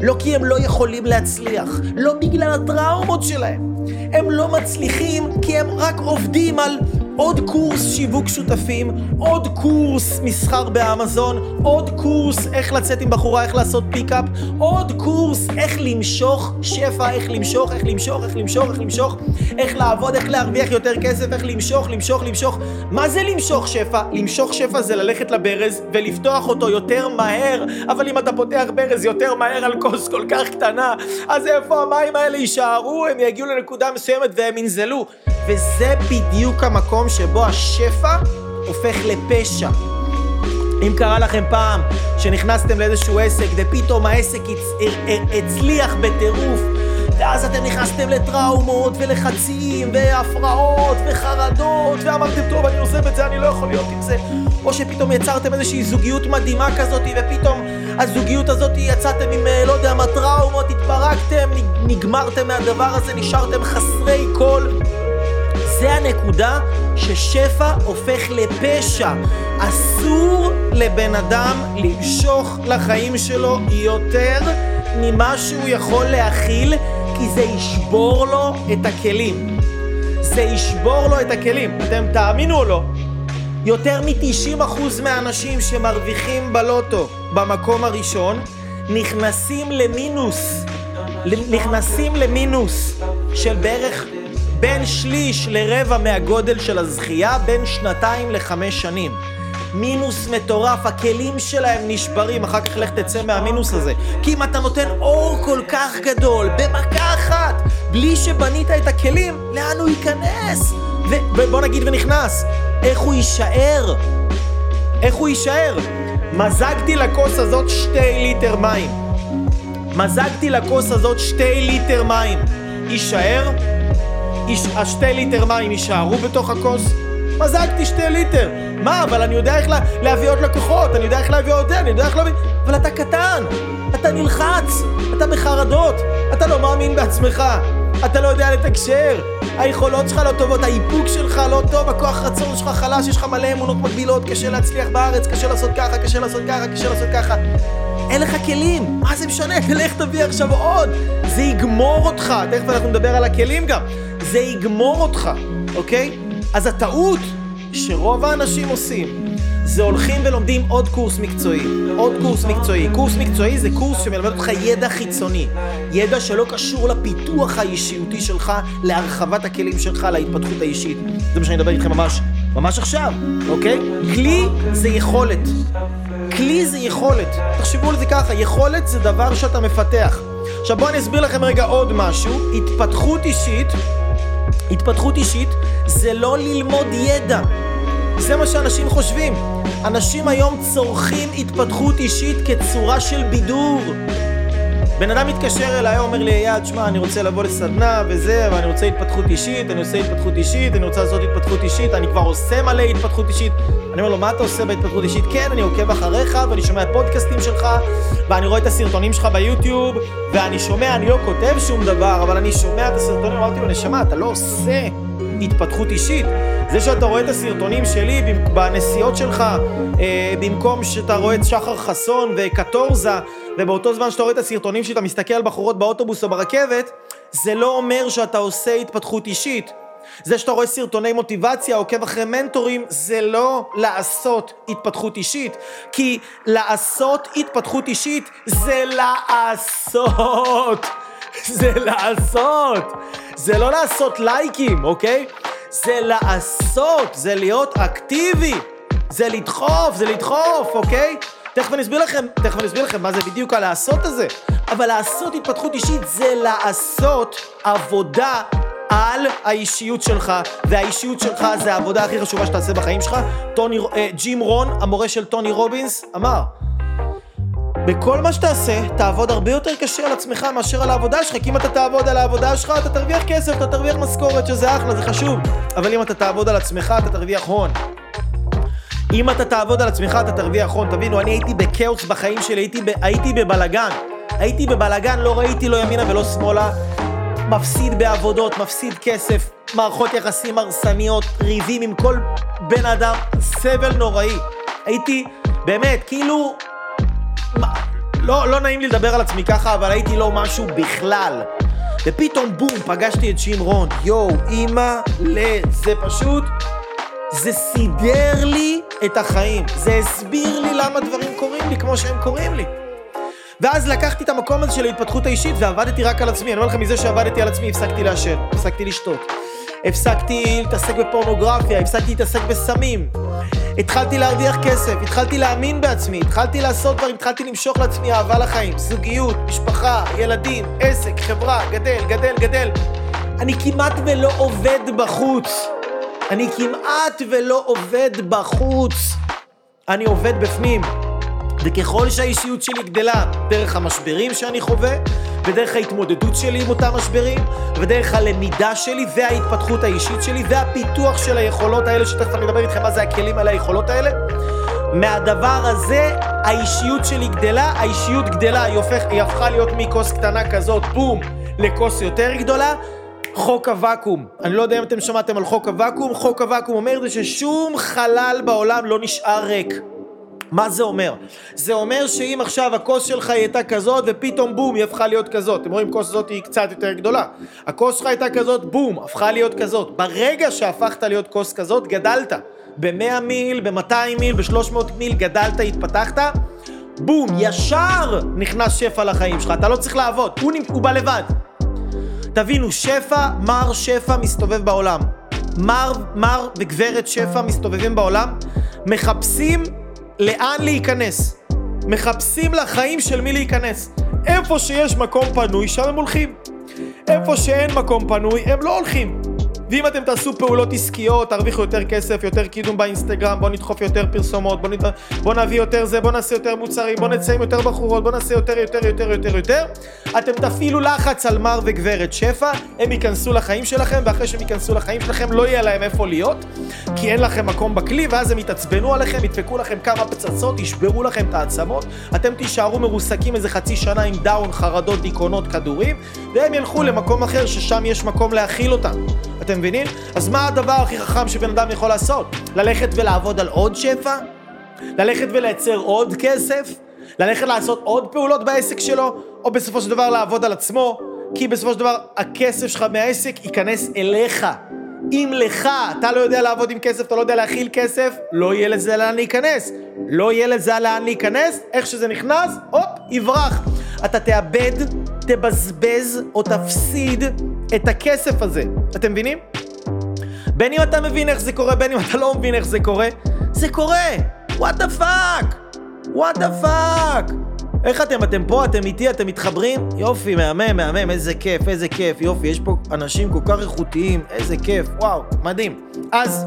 לא כי הם לא יכולים להצליח. לא בגלל הטראומות שלהם. הם לא מצליחים כי הם רק עובדים על עוד קורס שיווק שותפים, עוד קורס מסחר באמזון, עוד קורס איך לצאת עם בחורה, איך לעשות פיקאפ, עוד קורס איך למשוך שפע, איך למשוך, איך למשוך, איך למשוך, איך למשוך, איך לעבוד, איך להרוויח יותר כסף, איך למשוך, למשוך, למשוך. מה זה למשוך שפע? למשוך שפע זה ללכת לברז ולפתוח אותו יותר מהר, אבל אם אתה פותח ברז יותר מהר על כוס כל כך קטנה, אז איפה המים האלה יישארו? הם יגיעו לנקודה מסוימת והם ינזלו. וזה בדיוק המקום שבו השפע הופך לפשע. אם קרה לכם פעם שנכנסתם לאיזשהו עסק ופתאום העסק הצ... הצליח בטירוף ואז אתם נכנסתם לטראומות ולחצים והפרעות וחרדות ואמרתם טוב אני עוזב את זה אני לא יכול להיות עם זה או שפתאום יצרתם איזושהי זוגיות מדהימה כזאת ופתאום הזוגיות הזאת יצאתם עם אה, לא יודע מה טראומות התפרקתם נגמרתם מהדבר הזה נשארתם חסרי כל זה הנקודה ששפע הופך לפשע. אסור לבן אדם למשוך לחיים שלו יותר ממה שהוא יכול להכיל, כי זה ישבור לו את הכלים. זה ישבור לו את הכלים. אתם תאמינו או לא? יותר מ-90% מהאנשים שמרוויחים בלוטו במקום הראשון נכנסים למינוס. נכנסים למינוס של בערך בין שליש לרבע מהגודל של הזכייה, בין שנתיים לחמש שנים. מינוס מטורף, הכלים שלהם נשברים, אחר כך לך תצא מהמינוס הזה. כי אם אתה נותן אור כל כך גדול, במכה אחת, בלי שבנית את הכלים, לאן הוא ייכנס? ובוא נגיד ונכנס, איך הוא יישאר? איך הוא יישאר? מזגתי לכוס הזאת שתי ליטר מים. מזגתי לכוס הזאת שתי ליטר מים. יישאר? השתי ליטר מים יישארו בתוך הכוס? מזגתי שתי ליטר. מה, אבל אני יודע איך לה, להביא עוד לקוחות, אני יודע איך להביא עוד זה, אני יודע איך להביא... אבל אתה קטן, אתה נלחץ, אתה בחרדות, אתה לא מאמין בעצמך, אתה לא יודע לתקשר, היכולות שלך לא טובות, האיפוק שלך לא טוב, הכוח רצון שלך חלש, יש לך מלא אמונות מקבילות, קשה להצליח בארץ, קשה לעשות ככה, קשה לעשות ככה, קשה לעשות ככה. אין לך כלים, מה זה משנה? תלך תביא עכשיו עוד, זה יגמור אותך, תכף אנחנו נדבר על הכלים גם. זה יגמור אותך, אוקיי? אז הטעות שרוב האנשים עושים זה הולכים ולומדים עוד קורס מקצועי, עוד קורס מקצועי. קורס מקצועי זה קורס שמלמד אותך ידע חיצוני, ידע שלא קשור לפיתוח האישיותי שלך, להרחבת הכלים שלך, להתפתחות האישית. זה מה שאני אדבר איתכם ממש, ממש עכשיו, אוקיי? כלי זה יכולת. כלי זה יכולת. תחשבו על זה ככה, יכולת זה דבר שאתה מפתח. עכשיו בואו אני אסביר לכם רגע עוד משהו. התפתחות אישית התפתחות אישית זה לא ללמוד ידע. זה מה שאנשים חושבים. אנשים היום צורכים התפתחות אישית כצורה של בידור. בן אדם מתקשר אליי, אומר לי, אייל, שמע, אני רוצה לבוא לסדנה וזה, ואני רוצה התפתחות אישית, אני עושה התפתחות אישית, אני רוצה לעשות התפתחות אישית, אני כבר עושה מלא התפתחות אישית. אני אומר לו, מה אתה עושה בהתפתחות אישית? כן, אני עוקב אחריך, ואני שומע פודקאסטים שלך, ואני רואה את הסרטונים שלך ביוטיוב, ואני שומע, אני לא כותב שום דבר, אבל אני שומע את הסרטונים, אמרתי לו, נשמה, אתה לא עושה התפתחות אישית. זה שאתה רואה את הסרטונים שלי בנסיעות שלך, אה, במקום שאתה רואה את שחר חסון וקטורזה, ובאותו זמן שאתה רואה את הסרטונים שאתה מסתכל על בחורות באוטובוס או ברכבת, זה לא אומר שאתה עושה התפתחות אישית. זה שאתה רואה סרטוני מוטיבציה, עוקב אחרי מנטורים, זה לא לעשות התפתחות אישית. כי לעשות התפתחות אישית זה לעשות. זה לעשות. זה לא לעשות לייקים, אוקיי? זה לעשות, זה להיות אקטיבי. זה לדחוף, זה לדחוף, אוקיי? תכף אני אסביר לכם, תכף אני אסביר לכם מה זה בדיוק הלעשות הזה. אבל לעשות התפתחות אישית זה לעשות עבודה על האישיות שלך, והאישיות שלך זה העבודה הכי חשובה שתעשה בחיים שלך. טוני, אה, ג'ים רון, המורה של טוני רובינס, אמר, בכל מה שתעשה, תעבוד הרבה יותר קשה על עצמך מאשר על העבודה שלך, כי אם אתה תעבוד על העבודה שלך, אתה תרוויח כסף, אתה תרוויח משכורת, שזה אחלה, זה חשוב. אבל אם אתה תעבוד על עצמך, אתה תרוויח הון. אם אתה תעבוד על עצמך, אתה תרוויח הון. תבינו, אני הייתי בכאוס בחיים שלי, הייתי, ב, הייתי בבלגן. הייתי בבלגן, לא ראיתי לא ימינה ולא שמאלה. מפסיד בעבודות, מפסיד כסף, מערכות יחסים הרסניות, ריבים עם כל בן אדם, סבל נוראי. הייתי, באמת, כאילו... לא, לא נעים לי לדבר על עצמי ככה, אבל הייתי לא משהו בכלל. ופתאום בום, פגשתי את שמרון, יואו, אימא, ל... זה פשוט... זה סידר לי את החיים. זה הסביר לי למה דברים קורים לי כמו שהם קורים לי. ואז לקחתי את המקום הזה של ההתפתחות האישית ועבדתי רק על עצמי. אני אומר לכם, מזה שעבדתי על עצמי, הפסקתי לעשן, הפסקתי לשתות. הפסקתי להתעסק בפורנוגרפיה, הפסקתי להתעסק בסמים. התחלתי להרוויח כסף, התחלתי להאמין בעצמי, התחלתי לעשות דברים, התחלתי למשוך לעצמי אהבה לחיים, זוגיות, משפחה, ילדים, עסק, חברה, גדל, גדל, גדל. אני כמעט ולא עובד בחוץ. אני כמעט ולא עובד בחוץ. אני עובד בפנים. וככל שהאישיות שלי גדלה דרך המשברים שאני חווה, ודרך ההתמודדות שלי עם אותם משברים, ודרך הלמידה שלי וההתפתחות האישית שלי והפיתוח של היכולות האלה, שתכף אני אדבר איתכם מה זה הכלים האלה, היכולות האלה, מהדבר הזה האישיות שלי גדלה, האישיות גדלה, היא, הופך, היא הפכה להיות מכוס קטנה כזאת, בום, לכוס יותר גדולה. חוק הוואקום. אני לא יודע אם אתם שמעתם על חוק הוואקום, חוק הוואקום אומר זה ששום חלל בעולם לא נשאר ריק. מה זה אומר? זה אומר שאם עכשיו הכוס שלך הייתה כזאת ופתאום בום היא הפכה להיות כזאת אתם רואים כוס הזאת היא קצת יותר גדולה הכוס שלך הייתה כזאת בום הפכה להיות כזאת ברגע שהפכת להיות כוס כזאת גדלת ב-100 מיל, ב-200 מיל, ב-300 מיל גדלת, התפתחת בום, ישר נכנס שפע לחיים שלך, אתה לא צריך לעבוד, הוא, הוא בא לבד. תבינו, שפע, מר שפע מסתובב בעולם. מר, מר וגברת שפע מסתובבים בעולם, מחפשים לאן להיכנס. מחפשים לחיים של מי להיכנס. איפה שיש מקום פנוי, שם הם הולכים. איפה שאין מקום פנוי, הם לא הולכים. ואם אתם תעשו פעולות עסקיות, תרוויחו יותר כסף, יותר קידום באינסטגרם, בואו נדחוף יותר פרסומות, בואו נת... בוא נביא יותר זה, בואו נעשה יותר מוצרים, בואו נצא עם יותר בחורות, בואו נעשה יותר, יותר, יותר, יותר, יותר. אתם תפעילו לחץ על מר וגברת שפע, הם ייכנסו לחיים שלכם, ואחרי שהם ייכנסו לחיים שלכם לא יהיה להם איפה להיות, כי אין לכם מקום בכלי, ואז הם יתעצבנו עליכם, ידפקו לכם כמה פצצות, ישברו לכם את העצמות, אתם תישארו מרוסקים איזה חצי שנה עם דאון, חרדות, דיכאונות, כדורים, והם ילכו למקום אחר ששם יש מקום להכיל אותם. אתם מבינים? אז מה הדבר הכי חכם שבן אדם יכול לעשות? ללכת ולעבוד על עוד שפע? ללכת ולייצר עוד כסף? ללכת לעשות עוד פעולות בעסק שלו? או בסופו של דבר לעבוד על עצמו? כי בסופו של דבר הכסף שלך מהעסק ייכנס אליך. אם לך, אתה לא יודע לעבוד עם כסף, אתה לא יודע להכיל כסף, לא יהיה לזה לאן להיכנס. לא יהיה לזה לאן להיכנס, איך שזה נכנס, הופ, יברח. אתה תאבד, תבזבז או תפסיד את הכסף הזה. אתם מבינים? בין אם אתה מבין איך זה קורה, בין אם אתה לא מבין איך זה קורה, זה קורה! What the fuck! What the fuck! איך אתם? אתם פה? אתם איתי? אתם מתחברים? יופי, מהמם, מהמם, איזה כיף, איזה כיף, יופי, יש פה אנשים כל כך איכותיים, איזה כיף, וואו, מדהים. אז,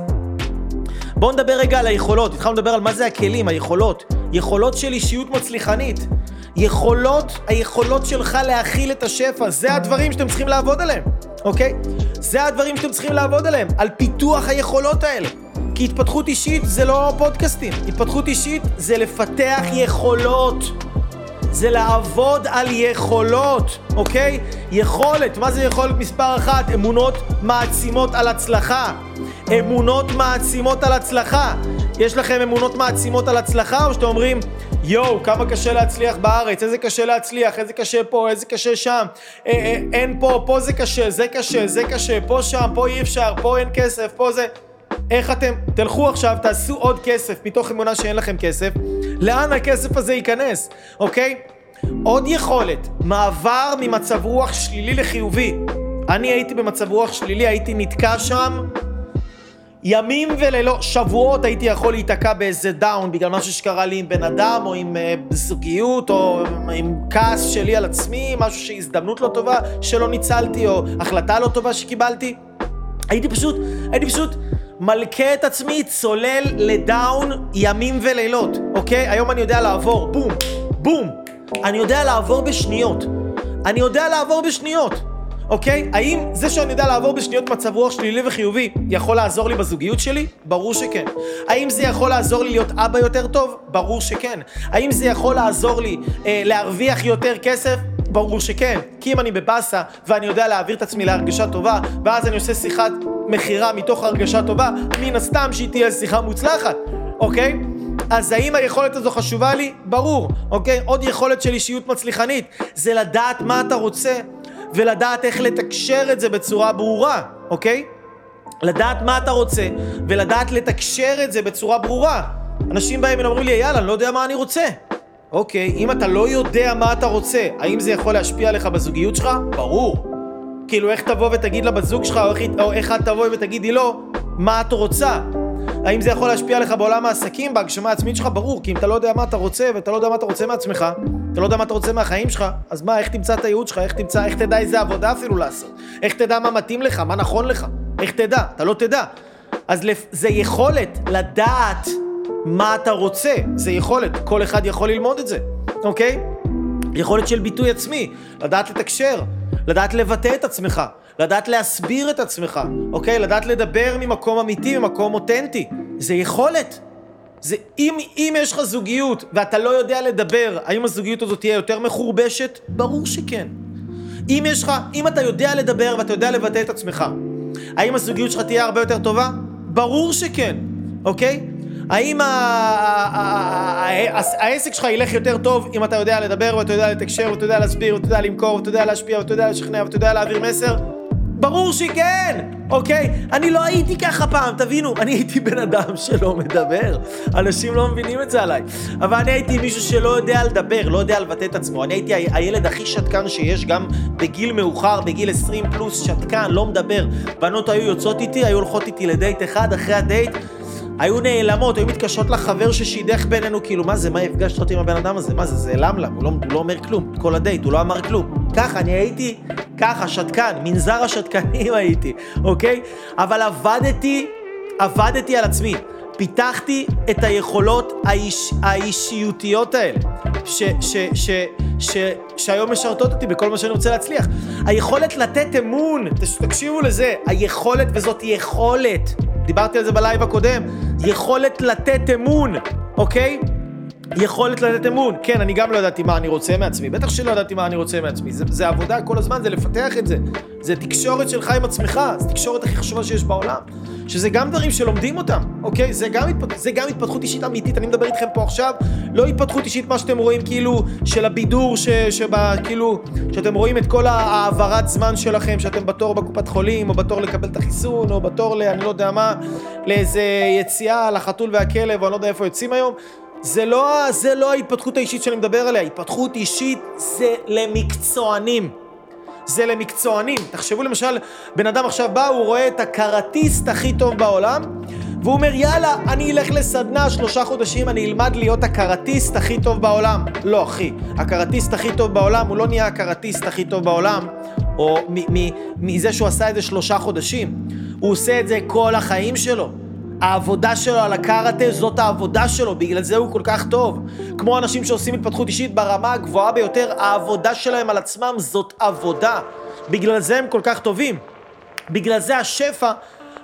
בואו נדבר רגע על היכולות, התחלנו לדבר על מה זה הכלים, היכולות. יכולות של אישיות מצליחנית. יכולות, היכולות שלך להכיל את השפע, זה הדברים שאתם צריכים לעבוד עליהם, אוקיי? זה הדברים שאתם צריכים לעבוד עליהם, על פיתוח היכולות האלה. כי התפתחות אישית זה לא פודקאסטים, התפתחות אישית זה לפתח יכולות. זה לעבוד על יכולות, אוקיי? יכולת, מה זה יכולת מספר אחת? אמונות מעצימות על הצלחה. אמונות מעצימות על הצלחה. יש לכם אמונות מעצימות על הצלחה, או שאתם אומרים, יואו, כמה קשה להצליח בארץ, איזה קשה להצליח, איזה קשה פה, איזה קשה שם, אה, אה, אין פה, פה זה קשה, זה קשה, זה קשה, פה שם, פה אי אפשר, פה אין כסף, פה זה... איך אתם, תלכו עכשיו, תעשו עוד כסף מתוך אמונה שאין לכם כסף, לאן הכסף הזה ייכנס, אוקיי? עוד יכולת, מעבר ממצב רוח שלילי לחיובי. אני הייתי במצב רוח שלילי, הייתי נתקע שם ימים ולילות, שבועות הייתי יכול להיתקע באיזה דאון בגלל משהו שקרה לי עם בן אדם, או עם uh, זוגיות, או עם כעס שלי על עצמי, משהו שהזדמנות לא טובה שלא ניצלתי, או החלטה לא טובה שקיבלתי. הייתי פשוט, הייתי פשוט מלכה את עצמי, צולל לדאון ימים ולילות, אוקיי? היום אני יודע לעבור, בום, בום. אני יודע לעבור בשניות. אני יודע לעבור בשניות. אוקיי? האם זה שאני יודע לעבור בשניות מצב רוח שלילי וחיובי יכול לעזור לי בזוגיות שלי? ברור שכן. האם זה יכול לעזור לי להיות אבא יותר טוב? ברור שכן. האם זה יכול לעזור לי אה, להרוויח יותר כסף? ברור שכן. כי אם אני בבאסה ואני יודע להעביר את עצמי להרגשה טובה, ואז אני עושה שיחת מכירה מתוך הרגשה טובה, מן הסתם שהיא תהיה שיחה מוצלחת, אוקיי? אז האם היכולת הזו חשובה לי? ברור, אוקיי? עוד יכולת של אישיות מצליחנית זה לדעת מה אתה רוצה ולדעת איך לתקשר את זה בצורה ברורה, אוקיי? לדעת מה אתה רוצה ולדעת לתקשר את זה בצורה ברורה. אנשים באים ואומרים לי, יאללה, אני לא יודע מה אני רוצה. אוקיי, אם אתה לא יודע מה אתה רוצה, האם זה יכול להשפיע עליך בזוגיות שלך? ברור. כאילו, איך תבוא ותגיד לה בזוג שלך, או איך, או איך את תבואי ותגידי לו, מה את רוצה? האם זה יכול להשפיע עליך בעולם העסקים, בהגשמה העצמית שלך? ברור, כי אם אתה לא יודע מה אתה רוצה, ואתה לא יודע מה אתה רוצה מעצמך, אתה לא יודע מה אתה רוצה מהחיים שלך, אז מה, איך תמצא את הייעוד שלך? איך תמצא, איך תדע איזה עבודה אפילו לעשות? איך תדע מה מתאים לך? מה נכון לך? איך תדע? אתה לא תדע. אז לפ... זה יכולת לדעת מה אתה רוצה. זה יכולת, כל אחד יכול ללמוד את זה, אוקיי? יכולת של ביטוי עצמי, לדעת לתקשר, לדעת לבטא את עצמך, לדעת להסביר את עצמך, אוקיי? לדעת לדבר ממקום אמיתי, ממקום אותנטי. זה יכולת. זה אם, אם יש לך זוגיות ואתה לא יודע לדבר, האם הזוגיות הזאת תהיה יותר מחורבשת? ברור שכן. אם יש לך, אם אתה יודע לדבר ואתה יודע לבטא את עצמך, האם הזוגיות שלך תהיה הרבה יותר טובה? ברור שכן, אוקיי? האם העסק שלך ילך יותר טוב אם אתה יודע לדבר ואתה יודע לתקשר ואתה יודע להסביר ואתה יודע למכור ואתה יודע להשפיע ואתה יודע לשכנע ואתה יודע להעביר מסר? ברור שכן, אוקיי? אני לא הייתי ככה פעם, תבינו, אני הייתי בן אדם שלא מדבר. אנשים לא מבינים את זה עליי. אבל אני הייתי מישהו שלא יודע לדבר, לא יודע לבטא את עצמו. אני הייתי הילד הכי שתקן שיש, גם בגיל מאוחר, בגיל 20 פלוס, שתקן, לא מדבר. בנות היו יוצאות איתי, היו הולכות איתי לדייט אחד, אחרי הדייט. היו נעלמות, היו מתקשרות לחבר ששידך בינינו, כאילו, מה זה, מה הפגשת אותי עם הבן אדם הזה? מה זה, זה למלם, הוא, לא, הוא לא אומר כלום, כל הדייט, הוא לא אמר כלום. ככה, אני הייתי ככה, שתקן, מנזר השתקנים הייתי, אוקיי? אבל עבדתי, עבדתי על עצמי. פיתחתי את היכולות האיש, האישיותיות האלה, ש, ש, ש, ש, שהיום משרתות אותי בכל מה שאני רוצה להצליח. היכולת לתת אמון, תקשיבו לזה, היכולת, וזאת יכולת, דיברתי על זה בלייב הקודם, יכולת לתת אמון, אוקיי? יכולת לתת אמון. כן, אני גם לא ידעתי מה אני רוצה מעצמי. בטח שלא ידעתי מה אני רוצה מעצמי. זה, זה עבודה כל הזמן, זה לפתח את זה. זה תקשורת שלך עם עצמך, זה תקשורת הכי חשובה שיש בעולם. שזה גם דברים שלומדים אותם, אוקיי? זה גם, התפ... זה גם התפתחות אישית אמיתית. אני מדבר איתכם פה עכשיו, לא התפתחות אישית, מה שאתם רואים כאילו, של הבידור, ש... שבה, כאילו, שאתם רואים את כל העברת זמן שלכם, שאתם בתור בקופת חולים, או בתור לקבל את החיסון, או בתור ל... אני לא יודע מה, לאיזה יציאה לחתול והכלב, או אני לא יודע איפה יוצאים היום. זה לא, זה לא ההתפתחות האישית שאני מדבר עליה, התפתחות אישית זה למקצוענים. זה למקצוענים. תחשבו למשל, בן אדם עכשיו בא, הוא רואה את הקראטיסט הכי טוב בעולם, והוא אומר, יאללה, אני אלך לסדנה שלושה חודשים, אני אלמד להיות הקראטיסט הכי טוב בעולם. לא, אחי. הקראטיסט הכי טוב בעולם, הוא לא נהיה הקראטיסט הכי טוב בעולם, או מזה שהוא עשה את זה שלושה חודשים. הוא עושה את זה כל החיים שלו. העבודה שלו על הקארטה זאת העבודה שלו, בגלל זה הוא כל כך טוב. כמו אנשים שעושים התפתחות אישית ברמה הגבוהה ביותר, העבודה שלהם על עצמם זאת עבודה. בגלל זה הם כל כך טובים. בגלל זה השפע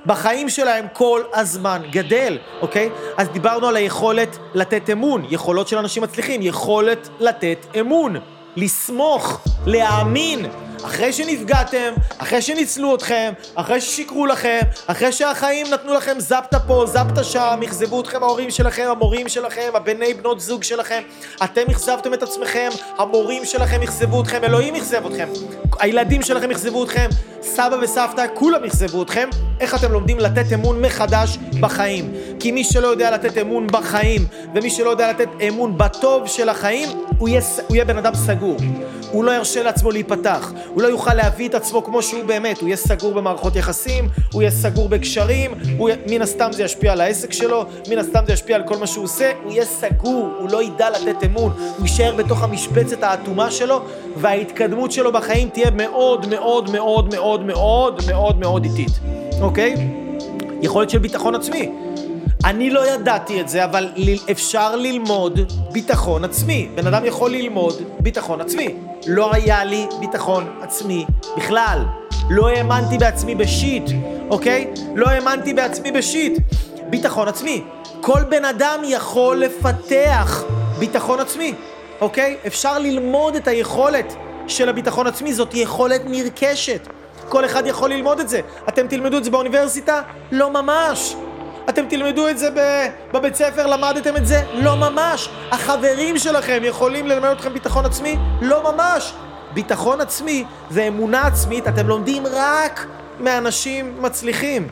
בחיים שלהם כל הזמן גדל, אוקיי? אז דיברנו על היכולת לתת אמון, יכולות של אנשים מצליחים, יכולת לתת אמון, לסמוך, להאמין. אחרי שנפגעתם, אחרי שניצלו אתכם, אחרי ששיקרו לכם, אחרי שהחיים נתנו לכם זפטה פה, זפטה שם, אכזבו אתכם ההורים שלכם, המורים שלכם, הבני בנות זוג שלכם, אתם אכזבתם את עצמכם, המורים שלכם אכזבו אתכם, אלוהים אכזב אתכם, הילדים שלכם אכזבו אתכם, סבא וסבתא, כולם אכזבו אתכם, איך אתם לומדים לתת אמון מחדש בחיים. כי מי שלא יודע לתת אמון בחיים, ומי שלא יודע לתת אמון בטוב של החיים, הוא יהיה, הוא יהיה בן אדם סגור. הוא לא ירשה לעצמו להיפתח, הוא לא יוכל להביא את עצמו כמו שהוא באמת, הוא יהיה סגור במערכות יחסים, הוא יהיה סגור בקשרים, הוא... מן הסתם זה ישפיע על העסק שלו, מן הסתם זה ישפיע על כל מה שהוא עושה, הוא יהיה סגור, הוא לא ידע לתת אמון, הוא יישאר בתוך המשבצת האטומה שלו, וההתקדמות שלו בחיים תהיה מאוד מאוד מאוד מאוד מאוד מאוד מאוד איטית, אוקיי? יכולת של ביטחון עצמי. אני לא ידעתי את זה, אבל אפשר ללמוד ביטחון עצמי. בן אדם יכול ללמוד ביטחון עצמי. לא היה לי ביטחון עצמי בכלל. לא האמנתי בעצמי בשיט, אוקיי? לא האמנתי בעצמי בשיט. ביטחון עצמי. כל בן אדם יכול לפתח ביטחון עצמי, אוקיי? אפשר ללמוד את היכולת של הביטחון עצמי, זאת יכולת נרכשת. כל אחד יכול ללמוד את זה. אתם תלמדו את זה באוניברסיטה? לא ממש. אתם תלמדו את זה בבית ספר, למדתם את זה? לא ממש. החברים שלכם יכולים ללמד אתכם ביטחון עצמי? לא ממש. ביטחון עצמי ואמונה עצמית אתם לומדים רק מאנשים מצליחים.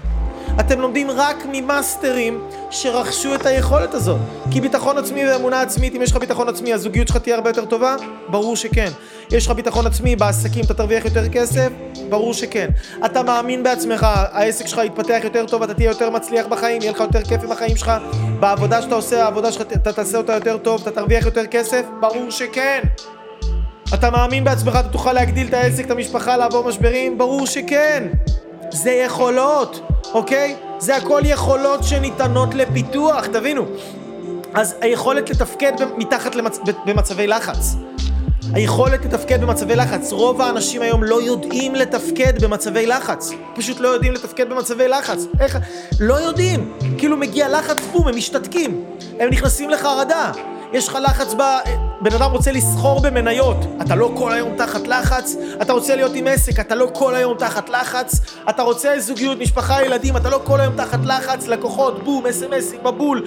אתם לומדים רק ממאסטרים שרכשו את היכולת הזאת. כי ביטחון עצמי ואמונה עצמית, אם יש לך ביטחון עצמי, הזוגיות שלך תהיה הרבה יותר טובה? ברור שכן. יש לך ביטחון עצמי, בעסקים אתה תרוויח יותר כסף? ברור שכן. אתה מאמין בעצמך, העסק שלך יתפתח יותר טוב, אתה תהיה יותר מצליח בחיים, יהיה לך יותר כיף עם החיים שלך, בעבודה שאתה עושה, העבודה שלך, אתה תעשה אותה יותר טוב, אתה תרוויח יותר כסף? ברור שכן. אתה מאמין בעצמך, אתה תוכל להגדיל את העסק, את המשפחה, לעבור משברים? ברור שכן. זה יכולות, אוקיי? זה הכל יכולות שניתנות לפיתוח, תבינו. אז היכולת לתפקד מתחת למצ... במצבי לחץ. היכולת לתפקד במצבי לחץ. רוב האנשים היום לא יודעים לתפקד במצבי לחץ. פשוט לא יודעים לתפקד במצבי לחץ. איך? לא יודעים. כאילו מגיע לחץ, בום, הם משתתקים. הם נכנסים לחרדה. יש לך לחץ ב... בן אדם רוצה לסחור במניות, אתה לא כל היום תחת לחץ, אתה רוצה להיות עם עסק, אתה לא כל היום תחת לחץ, אתה רוצה זוגיות, משפחה, ילדים, אתה לא כל היום תחת לחץ, לקוחות, בום, אס.אם.אסים, מבול,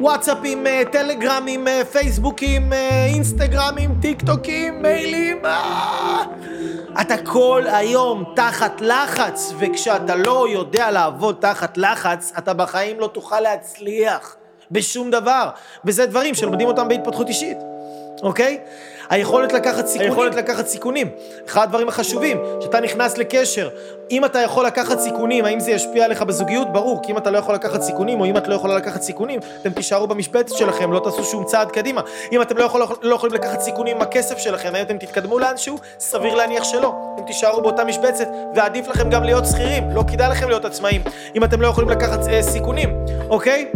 וואטסאפים, אה, טלגרמים, אה, פייסבוקים, אה, אינסטגרמים, טיק טוקים, מיילים, אתה כל היום תחת לחץ, וכשאתה לא יודע לעבוד תחת לחץ, אתה בחיים לא תוכל להצליח. בשום דבר. וזה דברים שלומדים אותם בהתפתחות אישית, אוקיי? היכולת לקחת סיכונים. היכולת לקחת סיכונים. אחד הדברים החשובים, שאתה נכנס לקשר, אם אתה יכול לקחת סיכונים, האם זה ישפיע עליך בזוגיות? ברור, כי אם אתה לא יכול לקחת סיכונים, או אם את לא יכולה לקחת סיכונים, אתם תישארו במשבצת שלכם, לא תעשו שום צעד קדימה. אם אתם לא, יכול, לא יכולים לקחת סיכונים עם הכסף שלכם, האם אתם תתקדמו לאנשהו? סביר להניח שלא. אתם תישארו באותה משבצת, ועדיף לכם גם להיות שכירים, לא כדאי לכם להיות עצמאים, אם אתם לא יכולים לקחת אה, סיכונים, אוקיי?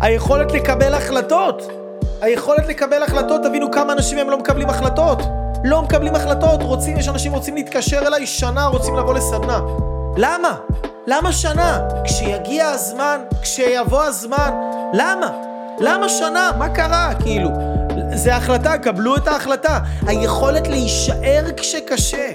היכולת לקבל החלטות. היכולת לקבל החלטות, תבינו כמה אנשים הם לא מקבלים החלטות. לא מקבלים החלטות, רוצים, יש אנשים רוצים להתקשר אליי שנה, רוצים לבוא לסדנה. למה? למה שנה? כשיגיע הזמן, כשיבוא הזמן, למה? למה שנה? מה קרה? כאילו, זה החלטה, קבלו את ההחלטה. היכולת להישאר כשקשה.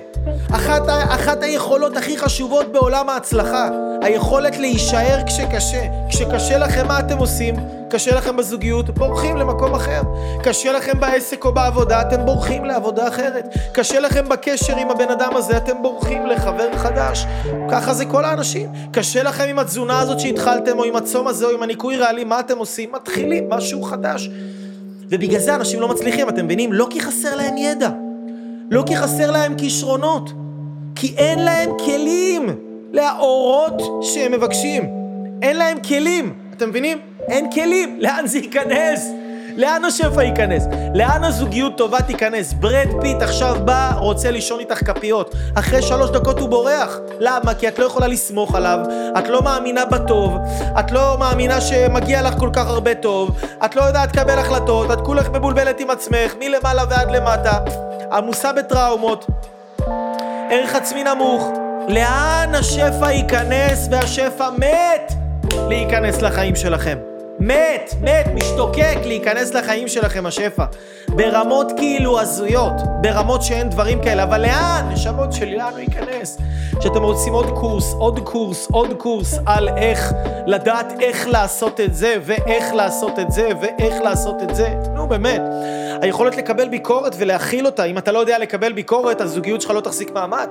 אחת, אחת היכולות הכי חשובות בעולם ההצלחה. היכולת להישאר כשקשה. כשקשה לכם, מה אתם עושים? קשה לכם בזוגיות, בורחים למקום אחר. קשה לכם בעסק או בעבודה, אתם בורחים לעבודה אחרת. קשה לכם בקשר עם הבן אדם הזה, אתם בורחים לחבר חדש. ככה זה כל האנשים. קשה לכם עם התזונה הזאת שהתחלתם, או עם הצום הזה, או עם הניקוי רעלי, מה אתם עושים? מתחילים משהו חדש. ובגלל זה אנשים לא מצליחים, אתם מבינים? לא כי חסר להם ידע, לא כי חסר להם כישרונות, כי אין להם כלים להאורות שהם מבקשים. אין להם כלים, אתם מבינים? אין כלים, לאן זה ייכנס? לאן השפע ייכנס? לאן הזוגיות טובה תיכנס? ברד פיט עכשיו בא, רוצה לישון איתך כפיות. אחרי שלוש דקות הוא בורח. למה? כי את לא יכולה לסמוך עליו, את לא מאמינה בטוב, את לא מאמינה שמגיע לך כל כך הרבה טוב, את לא יודעת לקבל החלטות, את כולך מבולבלת עם עצמך, מלמעלה ועד למטה, עמוסה בטראומות, ערך עצמי נמוך. לאן השפע ייכנס והשפע מת להיכנס לחיים שלכם? מת, מת, משתוקק להיכנס לחיים שלכם השפע. ברמות כאילו הזויות, ברמות שאין דברים כאלה, אבל לאן? נשמות שלי, לאן הוא ייכנס? שאתם רוצים עוד קורס, עוד קורס, עוד קורס על איך לדעת איך לעשות את זה, ואיך לעשות את זה, ואיך לעשות את זה. נו באמת. היכולת לקבל ביקורת ולהכיל אותה, אם אתה לא יודע לקבל ביקורת, הזוגיות שלך לא תחזיק מעמד.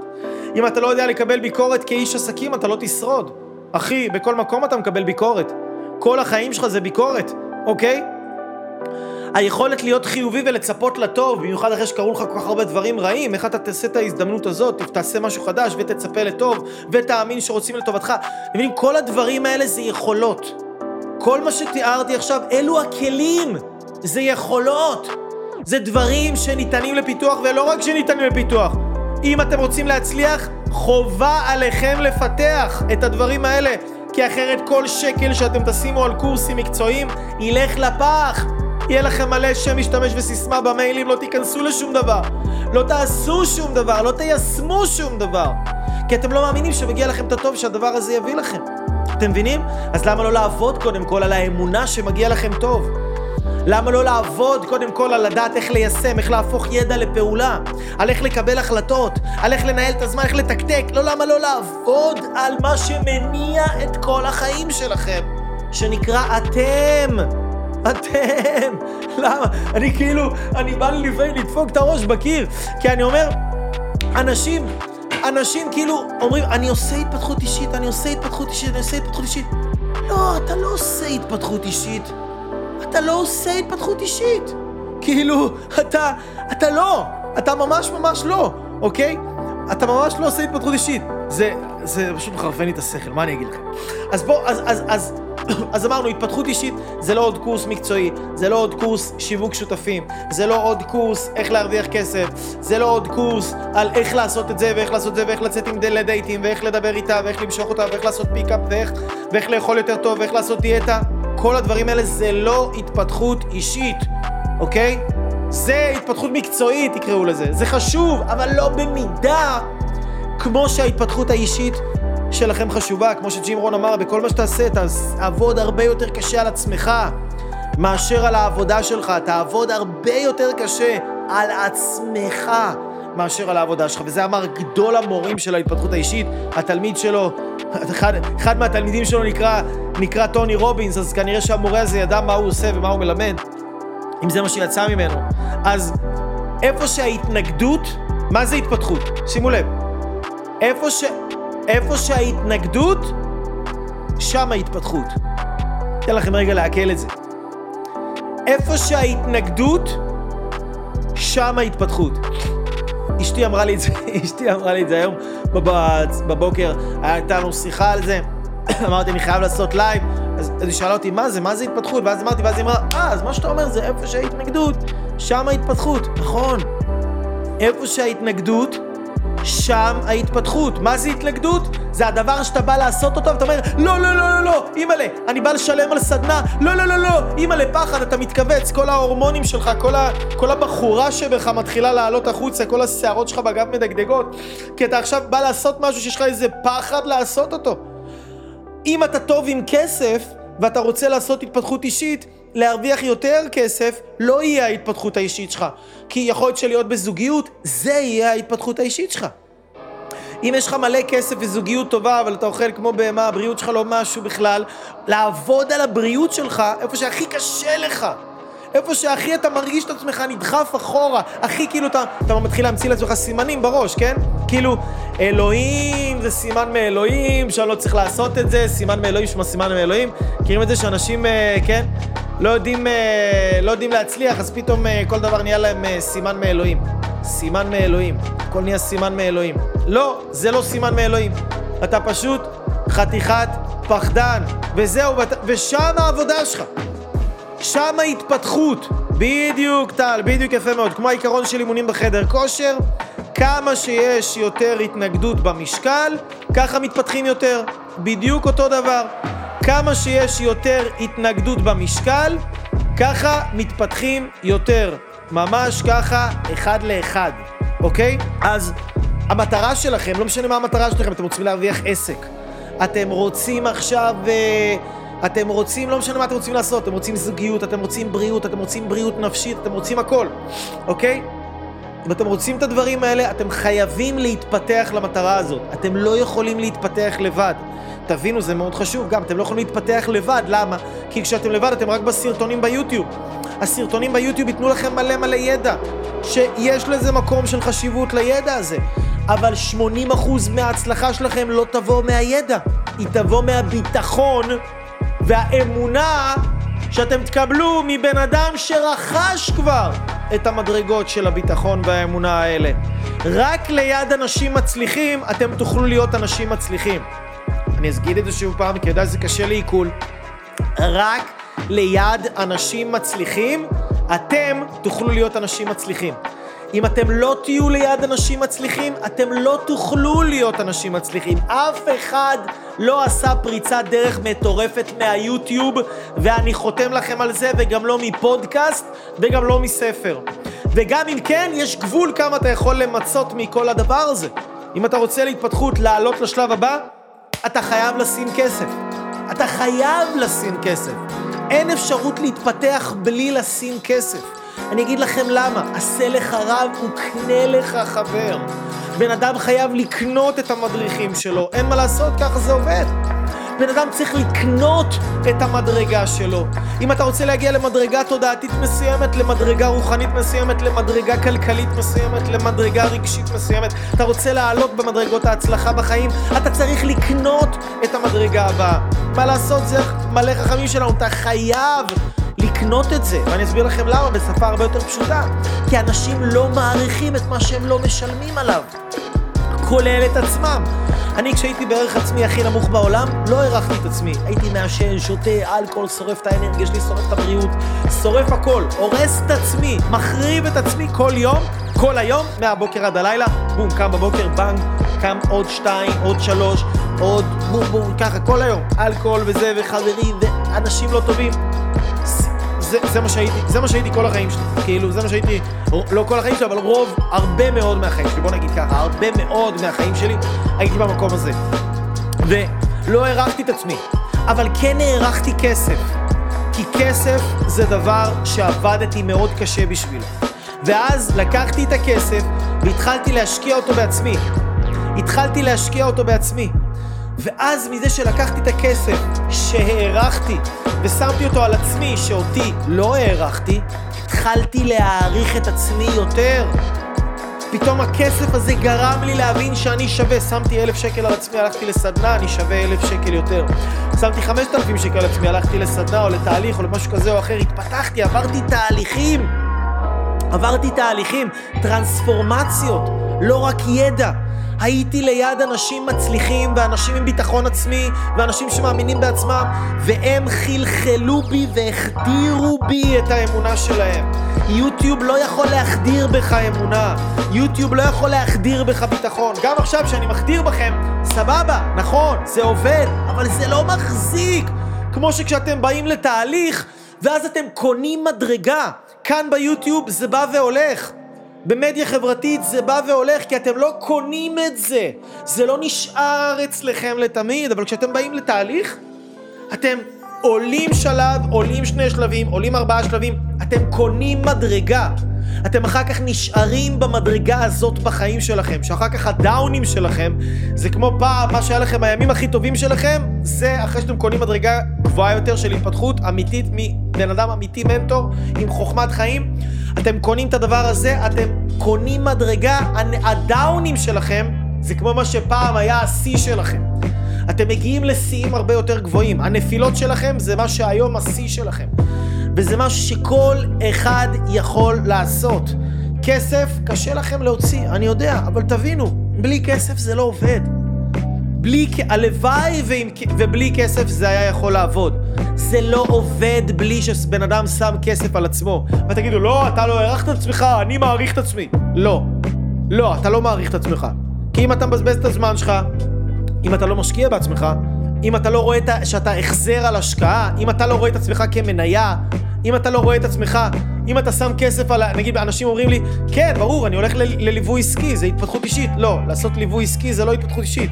אם אתה לא יודע לקבל ביקורת כאיש עסקים, אתה לא תשרוד. אחי, בכל מקום אתה מקבל ביקורת. כל החיים שלך זה ביקורת, אוקיי? היכולת להיות חיובי ולצפות לטוב, במיוחד אחרי שקרו לך כל כך הרבה דברים רעים, איך אתה תעשה את ההזדמנות הזאת, תעשה משהו חדש ותצפה לטוב, ותאמין שרוצים לטובתך. אתם מבינים? כל הדברים האלה זה יכולות. כל מה שתיארתי עכשיו, אלו הכלים, זה יכולות. זה דברים שניתנים לפיתוח, ולא רק שניתנים לפיתוח. אם אתם רוצים להצליח, חובה עליכם לפתח את הדברים האלה, כי אחרת כל שקל שאתם תשימו על קורסים מקצועיים ילך לפח. יהיה לכם מלא שם משתמש וסיסמה במיילים, לא תיכנסו לשום דבר. לא תעשו שום דבר, לא תיישמו שום דבר. כי אתם לא מאמינים שמגיע לכם את הטוב שהדבר הזה יביא לכם. אתם מבינים? אז למה לא לעבוד קודם כל על האמונה שמגיע לכם טוב? למה לא לעבוד קודם כל על לדעת איך ליישם, איך להפוך ידע לפעולה, על איך לקבל החלטות, על איך לנהל את הזמן, איך לתקתק? לא, למה לא לעבוד על מה שמניע את כל החיים שלכם, שנקרא אתם. אתם! למה? אני כאילו, אני בא לי לפעמים לדפוק את הראש בקיר, כי אני אומר, אנשים, אנשים כאילו אומרים, אני עושה התפתחות אישית, אני עושה התפתחות אישית, אני עושה התפתחות אישית. לא, אתה לא עושה התפתחות אישית. אתה לא עושה התפתחות אישית. כאילו, אתה, אתה לא, אתה ממש ממש לא, אוקיי? אתה ממש לא עושה התפתחות אישית. זה, זה פשוט מחרפן לי את השכל, מה אני אגיד לכם? אז בוא, אז, אז, אז, אז אמרנו, התפתחות אישית זה לא עוד קורס מקצועי, זה לא עוד קורס שיווק שותפים, זה לא עוד קורס איך להרוויח כסף, זה לא עוד קורס על איך לעשות את זה ואיך לעשות את זה ואיך לצאת עם לדייטים ואיך לדבר איתה ואיך למשוך אותה ואיך לעשות פיקאפ ואיך, ואיך לאכול יותר טוב ואיך לעשות דיאטה. כל הדברים האלה זה לא התפתחות אישית, אוקיי? זה התפתחות מקצועית תקראו לזה, זה חשוב, אבל לא במידה כמו שההתפתחות האישית שלכם חשובה, כמו שג'ים רון אמר, בכל מה שתעשה, תעבוד הרבה יותר קשה על עצמך מאשר על העבודה שלך, תעבוד הרבה יותר קשה על עצמך מאשר על העבודה שלך, וזה אמר גדול המורים של ההתפתחות האישית, התלמיד שלו, אחד, אחד מהתלמידים שלו נקרא, נקרא טוני רובינס, אז כנראה שהמורה הזה ידע מה הוא עושה ומה הוא מלמד, אם זה מה שיצא ממנו. אז איפה שההתנגדות, מה זה התפתחות? שימו לב, איפה, ש... איפה שההתנגדות, שם ההתפתחות. אתן לכם רגע לעכל את זה. איפה שההתנגדות, שם ההתפתחות. אשתי אמרה לי את זה, אשתי אמרה לי את זה היום בבוקר, הייתה לנו שיחה על זה, אמרתי, אני חייב לעשות לייב, אז, היא שאלה אותי, מה זה, מה זה התפתחות? ואז אמרתי, ואז היא אמרה, אה, אז מה שאתה אומר זה איפה שההתנגדות, שם ההתפתחות. נכון. איפה שההתנגדות, שם ההתפתחות. מה זה התנגדות? זה הדבר שאתה בא לעשות אותו ואתה אומר, לא, לא, לא, לא, לא, אימא'לה, אני בא לשלם על סדנה, לא, לא, לא, לא, אימא'לה, פחד, אתה מתכווץ, כל ההורמונים שלך, כל, ה, כל הבחורה שבך מתחילה לעלות החוצה, כל השערות שלך בגב מדגדגות, כי אתה עכשיו בא לעשות משהו שיש לך איזה פחד לעשות אותו. אם אתה טוב עם כסף, ואתה רוצה לעשות התפתחות אישית, להרוויח יותר כסף, לא יהיה ההתפתחות האישית שלך. כי יכול להיות שלהיות בזוגיות, זה יהיה ההתפתחות האישית שלך. אם יש לך מלא כסף וזוגיות טובה, אבל אתה אוכל כמו בהמה, הבריאות שלך לא משהו בכלל, לעבוד על הבריאות שלך איפה שהכי קשה לך. איפה שהכי אתה מרגיש את עצמך נדחף אחורה, הכי כאילו אתה, אתה מתחיל להמציא לעצמך סימנים בראש, כן? כאילו, אלוהים זה סימן מאלוהים, שאני לא צריך לעשות את זה, סימן מאלוהים, שמה סימן מאלוהים. מכירים את זה שאנשים, אה, כן? לא יודעים, אה, לא יודעים להצליח, אז פתאום אה, כל דבר נהיה להם סימן מאלוהים. סימן מאלוהים. הכל נהיה סימן מאלוהים. לא, זה לא סימן מאלוהים. אתה פשוט חתיכת פחדן, וזהו, ושם העבודה שלך. שם ההתפתחות. בדיוק, טל, בדיוק יפה מאוד. כמו העיקרון של אימונים בחדר כושר, כמה שיש יותר התנגדות במשקל, ככה מתפתחים יותר. בדיוק אותו דבר. כמה שיש יותר התנגדות במשקל, ככה מתפתחים יותר. ממש ככה, אחד לאחד, אוקיי? אז המטרה שלכם, לא משנה מה המטרה שלכם, אתם רוצים להרוויח עסק. אתם רוצים עכשיו... אה, אתם רוצים, לא משנה מה אתם רוצים לעשות, אתם רוצים זוגיות, אתם רוצים בריאות, אתם רוצים בריאות נפשית, אתם רוצים הכל, אוקיי? אם אתם רוצים את הדברים האלה, אתם חייבים להתפתח למטרה הזאת. אתם לא יכולים להתפתח לבד. תבינו, זה מאוד חשוב גם, אתם לא יכולים להתפתח לבד, למה? כי כשאתם לבד אתם רק בסרטונים ביוטיוב. הסרטונים ביוטיוב ייתנו לכם מלא מלא ידע, שיש לזה מקום של חשיבות לידע הזה. אבל 80% מההצלחה שלכם לא תבוא מהידע. היא תבוא מהביטחון והאמונה שאתם תקבלו מבן אדם שרכש כבר את המדרגות של הביטחון והאמונה האלה. רק ליד אנשים מצליחים אתם תוכלו להיות אנשים מצליחים. אני אגיד את זה שוב פעם, כי יודע שזה קשה לעיכול. רק ליד אנשים מצליחים, אתם תוכלו להיות אנשים מצליחים. אם אתם לא תהיו ליד אנשים מצליחים, אתם לא תוכלו להיות אנשים מצליחים. אף אחד לא עשה פריצת דרך מטורפת מהיוטיוב, ואני חותם לכם על זה, וגם לא מפודקאסט, וגם לא מספר. וגם אם כן, יש גבול כמה אתה יכול למצות מכל הדבר הזה. אם אתה רוצה להתפתחות, לעלות לשלב הבא, אתה חייב לשים כסף. אתה חייב לשים כסף. אין אפשרות להתפתח בלי לשים כסף. אני אגיד לכם למה, עשה לך רב וקנה לך חבר. בן אדם חייב לקנות את המדריכים שלו, אין מה לעשות, ככה זה עובד. בן אדם צריך לקנות את המדרגה שלו. אם אתה רוצה להגיע למדרגה תודעתית מסוימת, למדרגה רוחנית מסוימת, למדרגה כלכלית מסוימת, למדרגה רגשית מסוימת, אתה רוצה לעלות במדרגות ההצלחה בחיים, אתה צריך לקנות את המדרגה הבאה. מה לעשות, זה מלא חכמים שלנו, אתה חייב לקנות את זה, ואני אסביר לכם למה בשפה הרבה יותר פשוטה. כי אנשים לא מעריכים את מה שהם לא משלמים עליו, כולל את עצמם. אני כשהייתי בערך עצמי הכי נמוך בעולם, לא הערכתי את עצמי. הייתי מעשן, שותה, אלכוהול, שורף את האנרגיה שלי, שורף את הבריאות, שורף הכל, הורס את עצמי, מחריב את עצמי כל יום, כל היום, מהבוקר עד הלילה, בום, קם בבוקר, בנג, קם עוד שתיים, עוד שלוש, עוד בום בום, ככה כל היום, אלכוהול וזה, וחברים, ואנשים לא טובים. זה, זה מה שהייתי, זה מה שהייתי כל החיים שלי, כאילו זה מה שהייתי, לא כל החיים שלי, אבל רוב, הרבה מאוד מהחיים שלי, בוא נגיד ככה, הרבה מאוד מהחיים שלי הייתי במקום הזה. ולא הערכתי את עצמי, אבל כן הערכתי כסף, כי כסף זה דבר שעבדתי מאוד קשה בשבילו. ואז לקחתי את הכסף והתחלתי להשקיע אותו בעצמי. התחלתי להשקיע אותו בעצמי. ואז מזה שלקחתי את הכסף שהערכתי ושמתי אותו על עצמי, שאותי לא הערכתי, התחלתי להעריך את עצמי יותר. פתאום הכסף הזה גרם לי להבין שאני שווה. שמתי אלף שקל על עצמי, הלכתי לסדנה, אני שווה אלף שקל יותר. שמתי חמשת אלפים שקל על עצמי, הלכתי לסדנה או לתהליך או למשהו כזה או אחר, התפתחתי, עברתי תהליכים. עברתי תהליכים, טרנספורמציות, לא רק ידע. הייתי ליד אנשים מצליחים ואנשים עם ביטחון עצמי ואנשים שמאמינים בעצמם והם חלחלו בי והחדירו בי את האמונה שלהם. יוטיוב לא יכול להחדיר בך אמונה, יוטיוב לא יכול להחדיר בך ביטחון. גם עכשיו שאני מחדיר בכם, סבבה, נכון, זה עובד, אבל זה לא מחזיק. כמו שכשאתם באים לתהליך ואז אתם קונים מדרגה, כאן ביוטיוב זה בא והולך. במדיה חברתית זה בא והולך כי אתם לא קונים את זה. זה לא נשאר אצלכם לתמיד, אבל כשאתם באים לתהליך, אתם עולים שלב, עולים שני שלבים, עולים ארבעה שלבים, אתם קונים מדרגה. אתם אחר כך נשארים במדרגה הזאת בחיים שלכם, שאחר כך הדאונים שלכם, זה כמו פעם, מה שהיה לכם הימים הכי טובים שלכם, זה אחרי שאתם קונים מדרגה גבוהה יותר של התפתחות אמיתית מבן אדם אמיתי מנטור עם חוכמת חיים. אתם קונים את הדבר הזה, אתם קונים מדרגה, הדאונים שלכם זה כמו מה שפעם היה השיא שלכם. אתם מגיעים לשיאים הרבה יותר גבוהים. הנפילות שלכם זה מה שהיום השיא שלכם. וזה משהו שכל אחד יכול לעשות. כסף קשה לכם להוציא, אני יודע, אבל תבינו, בלי כסף זה לא עובד. בלי, הלוואי ועם, ובלי כסף זה היה יכול לעבוד. זה לא עובד בלי שבן אדם שם כסף על עצמו. ותגידו, לא, אתה לא הערכת את עצמך, אני מעריך את עצמי. לא. לא, אתה לא מעריך את עצמך. כי אם אתה מבזבז את הזמן שלך, אם אתה לא משקיע בעצמך, אם אתה לא רואה שאתה החזר על השקעה, אם אתה לא רואה את עצמך כמניה, אם אתה לא רואה את עצמך, אם אתה שם כסף על... נגיד, אנשים אומרים לי, כן, ברור, אני הולך לליווי עסקי, זה התפתחות אישית. לא, לעשות ליווי עסקי זה לא התפתחות אישית.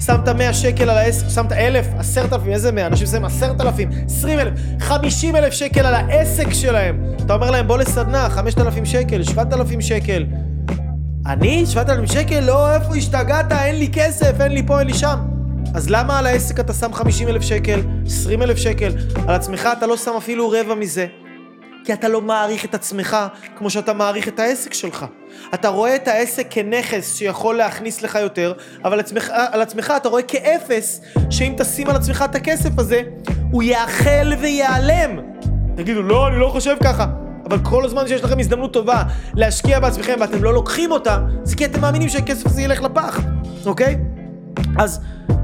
שמת 100 שקל על העסק, שמת 1,000, 10,000, איזה 100? אנשים שמים 10,000, 20,000, 50,000 שקל על העסק שלהם. אתה אומר להם, בוא לסדנה, 5,000 שקל, 7,000 שקל. אני? 7,000 שקל? לא, איפה השתגעת? אין לי כסף, אין לי פה, אין לי שם. אז למה על העסק אתה שם 50 אלף שקל, 20 אלף שקל, על עצמך אתה לא שם אפילו רבע מזה? כי אתה לא מעריך את עצמך כמו שאתה מעריך את העסק שלך. אתה רואה את העסק כנכס שיכול להכניס לך יותר, אבל עצמך, על עצמך אתה רואה כאפס, שאם תשים על עצמך את הכסף הזה, הוא יאכל וייעלם. תגידו, לא, אני לא חושב ככה. אבל כל הזמן שיש לכם הזדמנות טובה להשקיע בעצמכם ואתם לא לוקחים אותה, זה כי אתם מאמינים שהכסף הזה ילך לפח, אוקיי? אז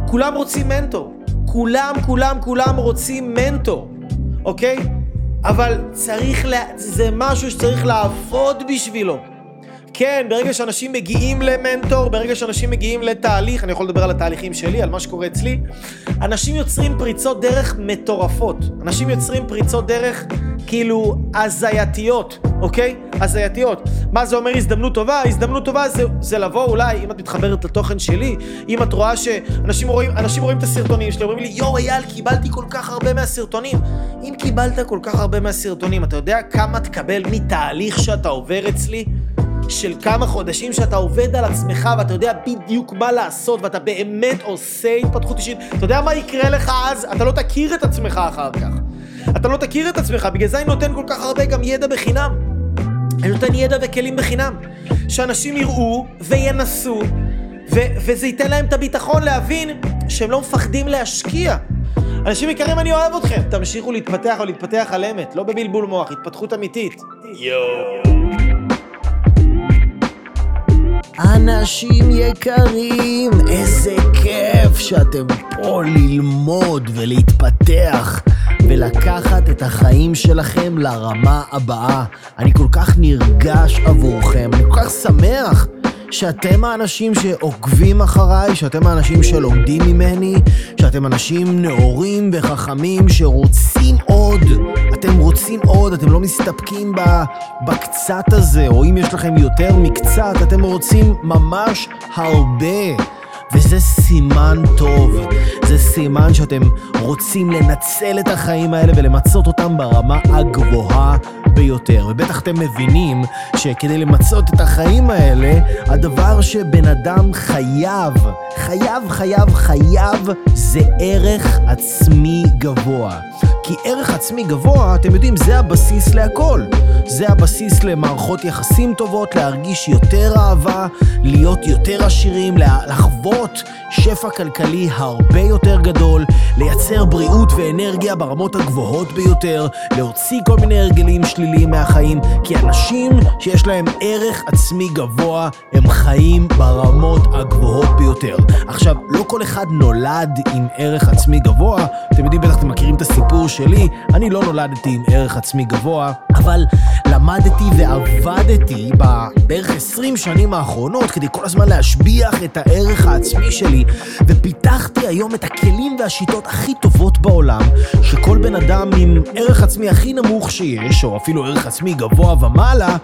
כולם רוצים מנטור. כולם, כולם, כולם רוצים מנטור, אוקיי? אבל צריך, לה... זה משהו שצריך לעבוד בשבילו. כן, ברגע שאנשים מגיעים למנטור, ברגע שאנשים מגיעים לתהליך, אני יכול לדבר על התהליכים שלי, על מה שקורה אצלי, אנשים יוצרים פריצות דרך מטורפות. אנשים יוצרים פריצות דרך כאילו הזייתיות, אוקיי? הזייתיות. מה זה אומר הזדמנות טובה? הזדמנות טובה זה, זה לבוא אולי, אם את מתחברת לתוכן שלי, אם את רואה שאנשים רואים, רואים את הסרטונים שלי, אומרים לי, יואו אייל, קיבלתי כל כך הרבה מהסרטונים. אם קיבלת כל כך הרבה מהסרטונים, אתה יודע כמה תקבל מתהליך שאתה עובר אצלי? של כמה חודשים שאתה עובד על עצמך ואתה יודע בדיוק מה לעשות ואתה באמת עושה התפתחות אישית, אתה יודע מה יקרה לך אז? אתה לא תכיר את עצמך אחר כך. אתה לא תכיר את עצמך, בגלל זה אני נותן כל כך הרבה גם ידע בחינם. אני נותן ידע וכלים בחינם. שאנשים יראו וינסו, ו- וזה ייתן להם את הביטחון להבין שהם לא מפחדים להשקיע. אנשים יקרים, אני אוהב אתכם. תמשיכו להתפתח או להתפתח על אמת, לא בבלבול מוח, התפתחות אמיתית. יואו. אנשים יקרים, איזה כיף שאתם פה ללמוד ולהתפתח ולקחת את החיים שלכם לרמה הבאה. אני כל כך נרגש עבורכם, אני כל כך שמח שאתם האנשים שעוקבים אחריי, שאתם האנשים שלומדים ממני, שאתם אנשים נאורים וחכמים שרוצים עוד. אתם רוצים עוד, אתם לא מסתפקים בקצת הזה, או אם יש לכם יותר מקצת, אתם רוצים ממש הרבה. וזה סימן טוב, זה סימן שאתם רוצים לנצל את החיים האלה ולמצות אותם ברמה הגבוהה ביותר. ובטח אתם מבינים שכדי למצות את החיים האלה, הדבר שבן אדם חייב, חייב, חייב, חייב, זה ערך עצמי גבוה. כי ערך עצמי גבוה, אתם יודעים, זה הבסיס להכל. זה הבסיס למערכות יחסים טובות, להרגיש יותר אהבה, להיות יותר עשירים, לחוות שפע כלכלי הרבה יותר גדול, לייצר בריאות ואנרגיה ברמות הגבוהות ביותר, להוציא כל מיני הרגלים שליליים מהחיים, כי אנשים שיש להם ערך עצמי גבוה, הם חיים ברמות הגבוהות ביותר. עכשיו, לא כל אחד נולד עם ערך עצמי גבוה, אתם יודעים, בטח אתם מכירים את הסיפור שלי, אני לא נולדתי עם ערך עצמי גבוה, אבל למדתי ועבדתי בערך 20 שנים האחרונות כדי כל הזמן להשביח את הערך העצמי שלי, ופיתחתי היום את הכלים והשיטות הכי טובות בעולם, שכל בן אדם עם ערך עצמי הכי נמוך שיש, או אפילו ערך עצמי גבוה ומעלה,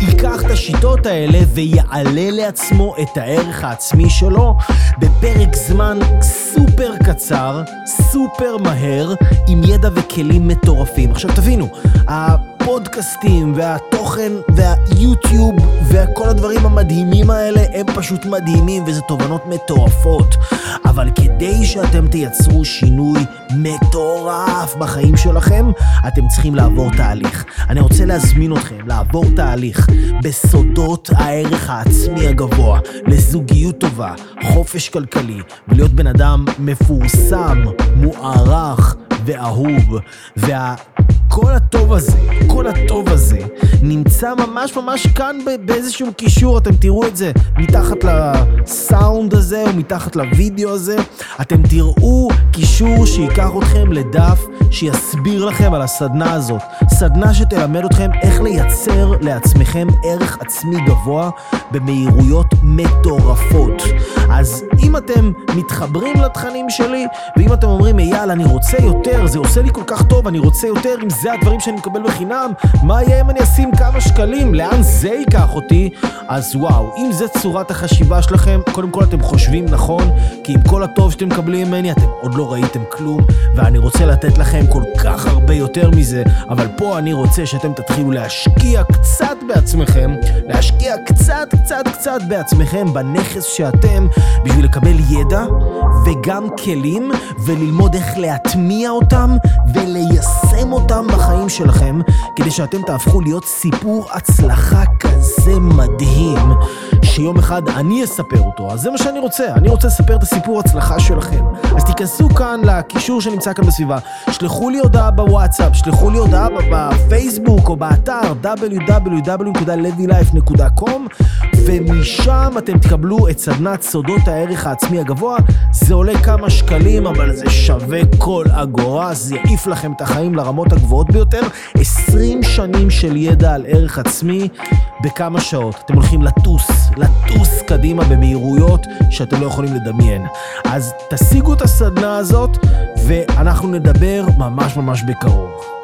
ייקח את השיטות האלה ויעלה לעצמו את הערך העצמי שלו בפרק זמן סופר קצר, סופר מהר, עם ידע וכלים מטורפים. עכשיו תבינו, הפודקאסטים והתוכן והיוטיוב וכל הדברים המדהימים האלה הם פשוט מדהימים וזה תובנות מטורפות. אבל כדי שאתם תייצרו שינוי מטורף בחיים שלכם, אתם צריכים לעבור תהליך. אני רוצה להזמין אתכם לעבור תהליך בסודות הערך העצמי הגבוה, לזוגיות טובה, חופש כלכלי, ולהיות בן אדם מפורסם, מוערך ואהוב. וה... כל הטוב הזה, כל הטוב הזה, נמצא ממש ממש כאן באיזשהו קישור, אתם תראו את זה מתחת לסאונד הזה או מתחת לוידאו הזה, אתם תראו קישור שייקח אתכם לדף שיסביר לכם על הסדנה הזאת. סדנה שתלמד אתכם איך לייצר לעצמכם ערך עצמי גבוה במהירויות מטורפות. אז אם אתם מתחברים לתכנים שלי, ואם אתם אומרים, אייל, אני רוצה יותר, זה עושה לי כל כך טוב, אני רוצה יותר, אם זה הדברים שאני מקבל בחינם, מה יהיה אם אני אשים כמה שקלים? לאן זה ייקח אותי? אז וואו, אם זה צורת החשיבה שלכם, קודם כל אתם חושבים נכון, כי עם כל הטוב שאתם מקבלים ממני, אתם עוד לא ראיתם כלום, ואני רוצה לתת לכם כל כך הרבה יותר מזה, אבל פה אני רוצה שאתם תתחילו להשקיע קצת בעצמכם, להשקיע קצת, קצת, קצת בעצמכם, בנכס שאתם בשביל לקבל ידע וגם כלים וללמוד איך להטמיע אותם וליישם אותם בחיים שלכם כדי שאתם תהפכו להיות סיפור הצלחה כזה מדהים שיום אחד אני אספר אותו, אז זה מה שאני רוצה, אני רוצה לספר את הסיפור הצלחה שלכם. אז תיכנסו כאן לקישור שנמצא כאן בסביבה, שלחו לי הודעה בוואטסאפ, שלחו לי הודעה בפייסבוק או באתר www.ledylife.com ומשם אתם תקבלו את סדנת סודות הערך העצמי הגבוה. זה עולה כמה שקלים, אבל זה שווה כל אגורה, זה יעיף לכם את החיים לרמות הגבוהות ביותר. 20 שנים של ידע על ערך עצמי בכמה שעות. אתם הולכים לטוס, לטוס קדימה במהירויות שאתם לא יכולים לדמיין. אז תשיגו את הסדנה הזאת, ואנחנו נדבר ממש ממש בקרוב.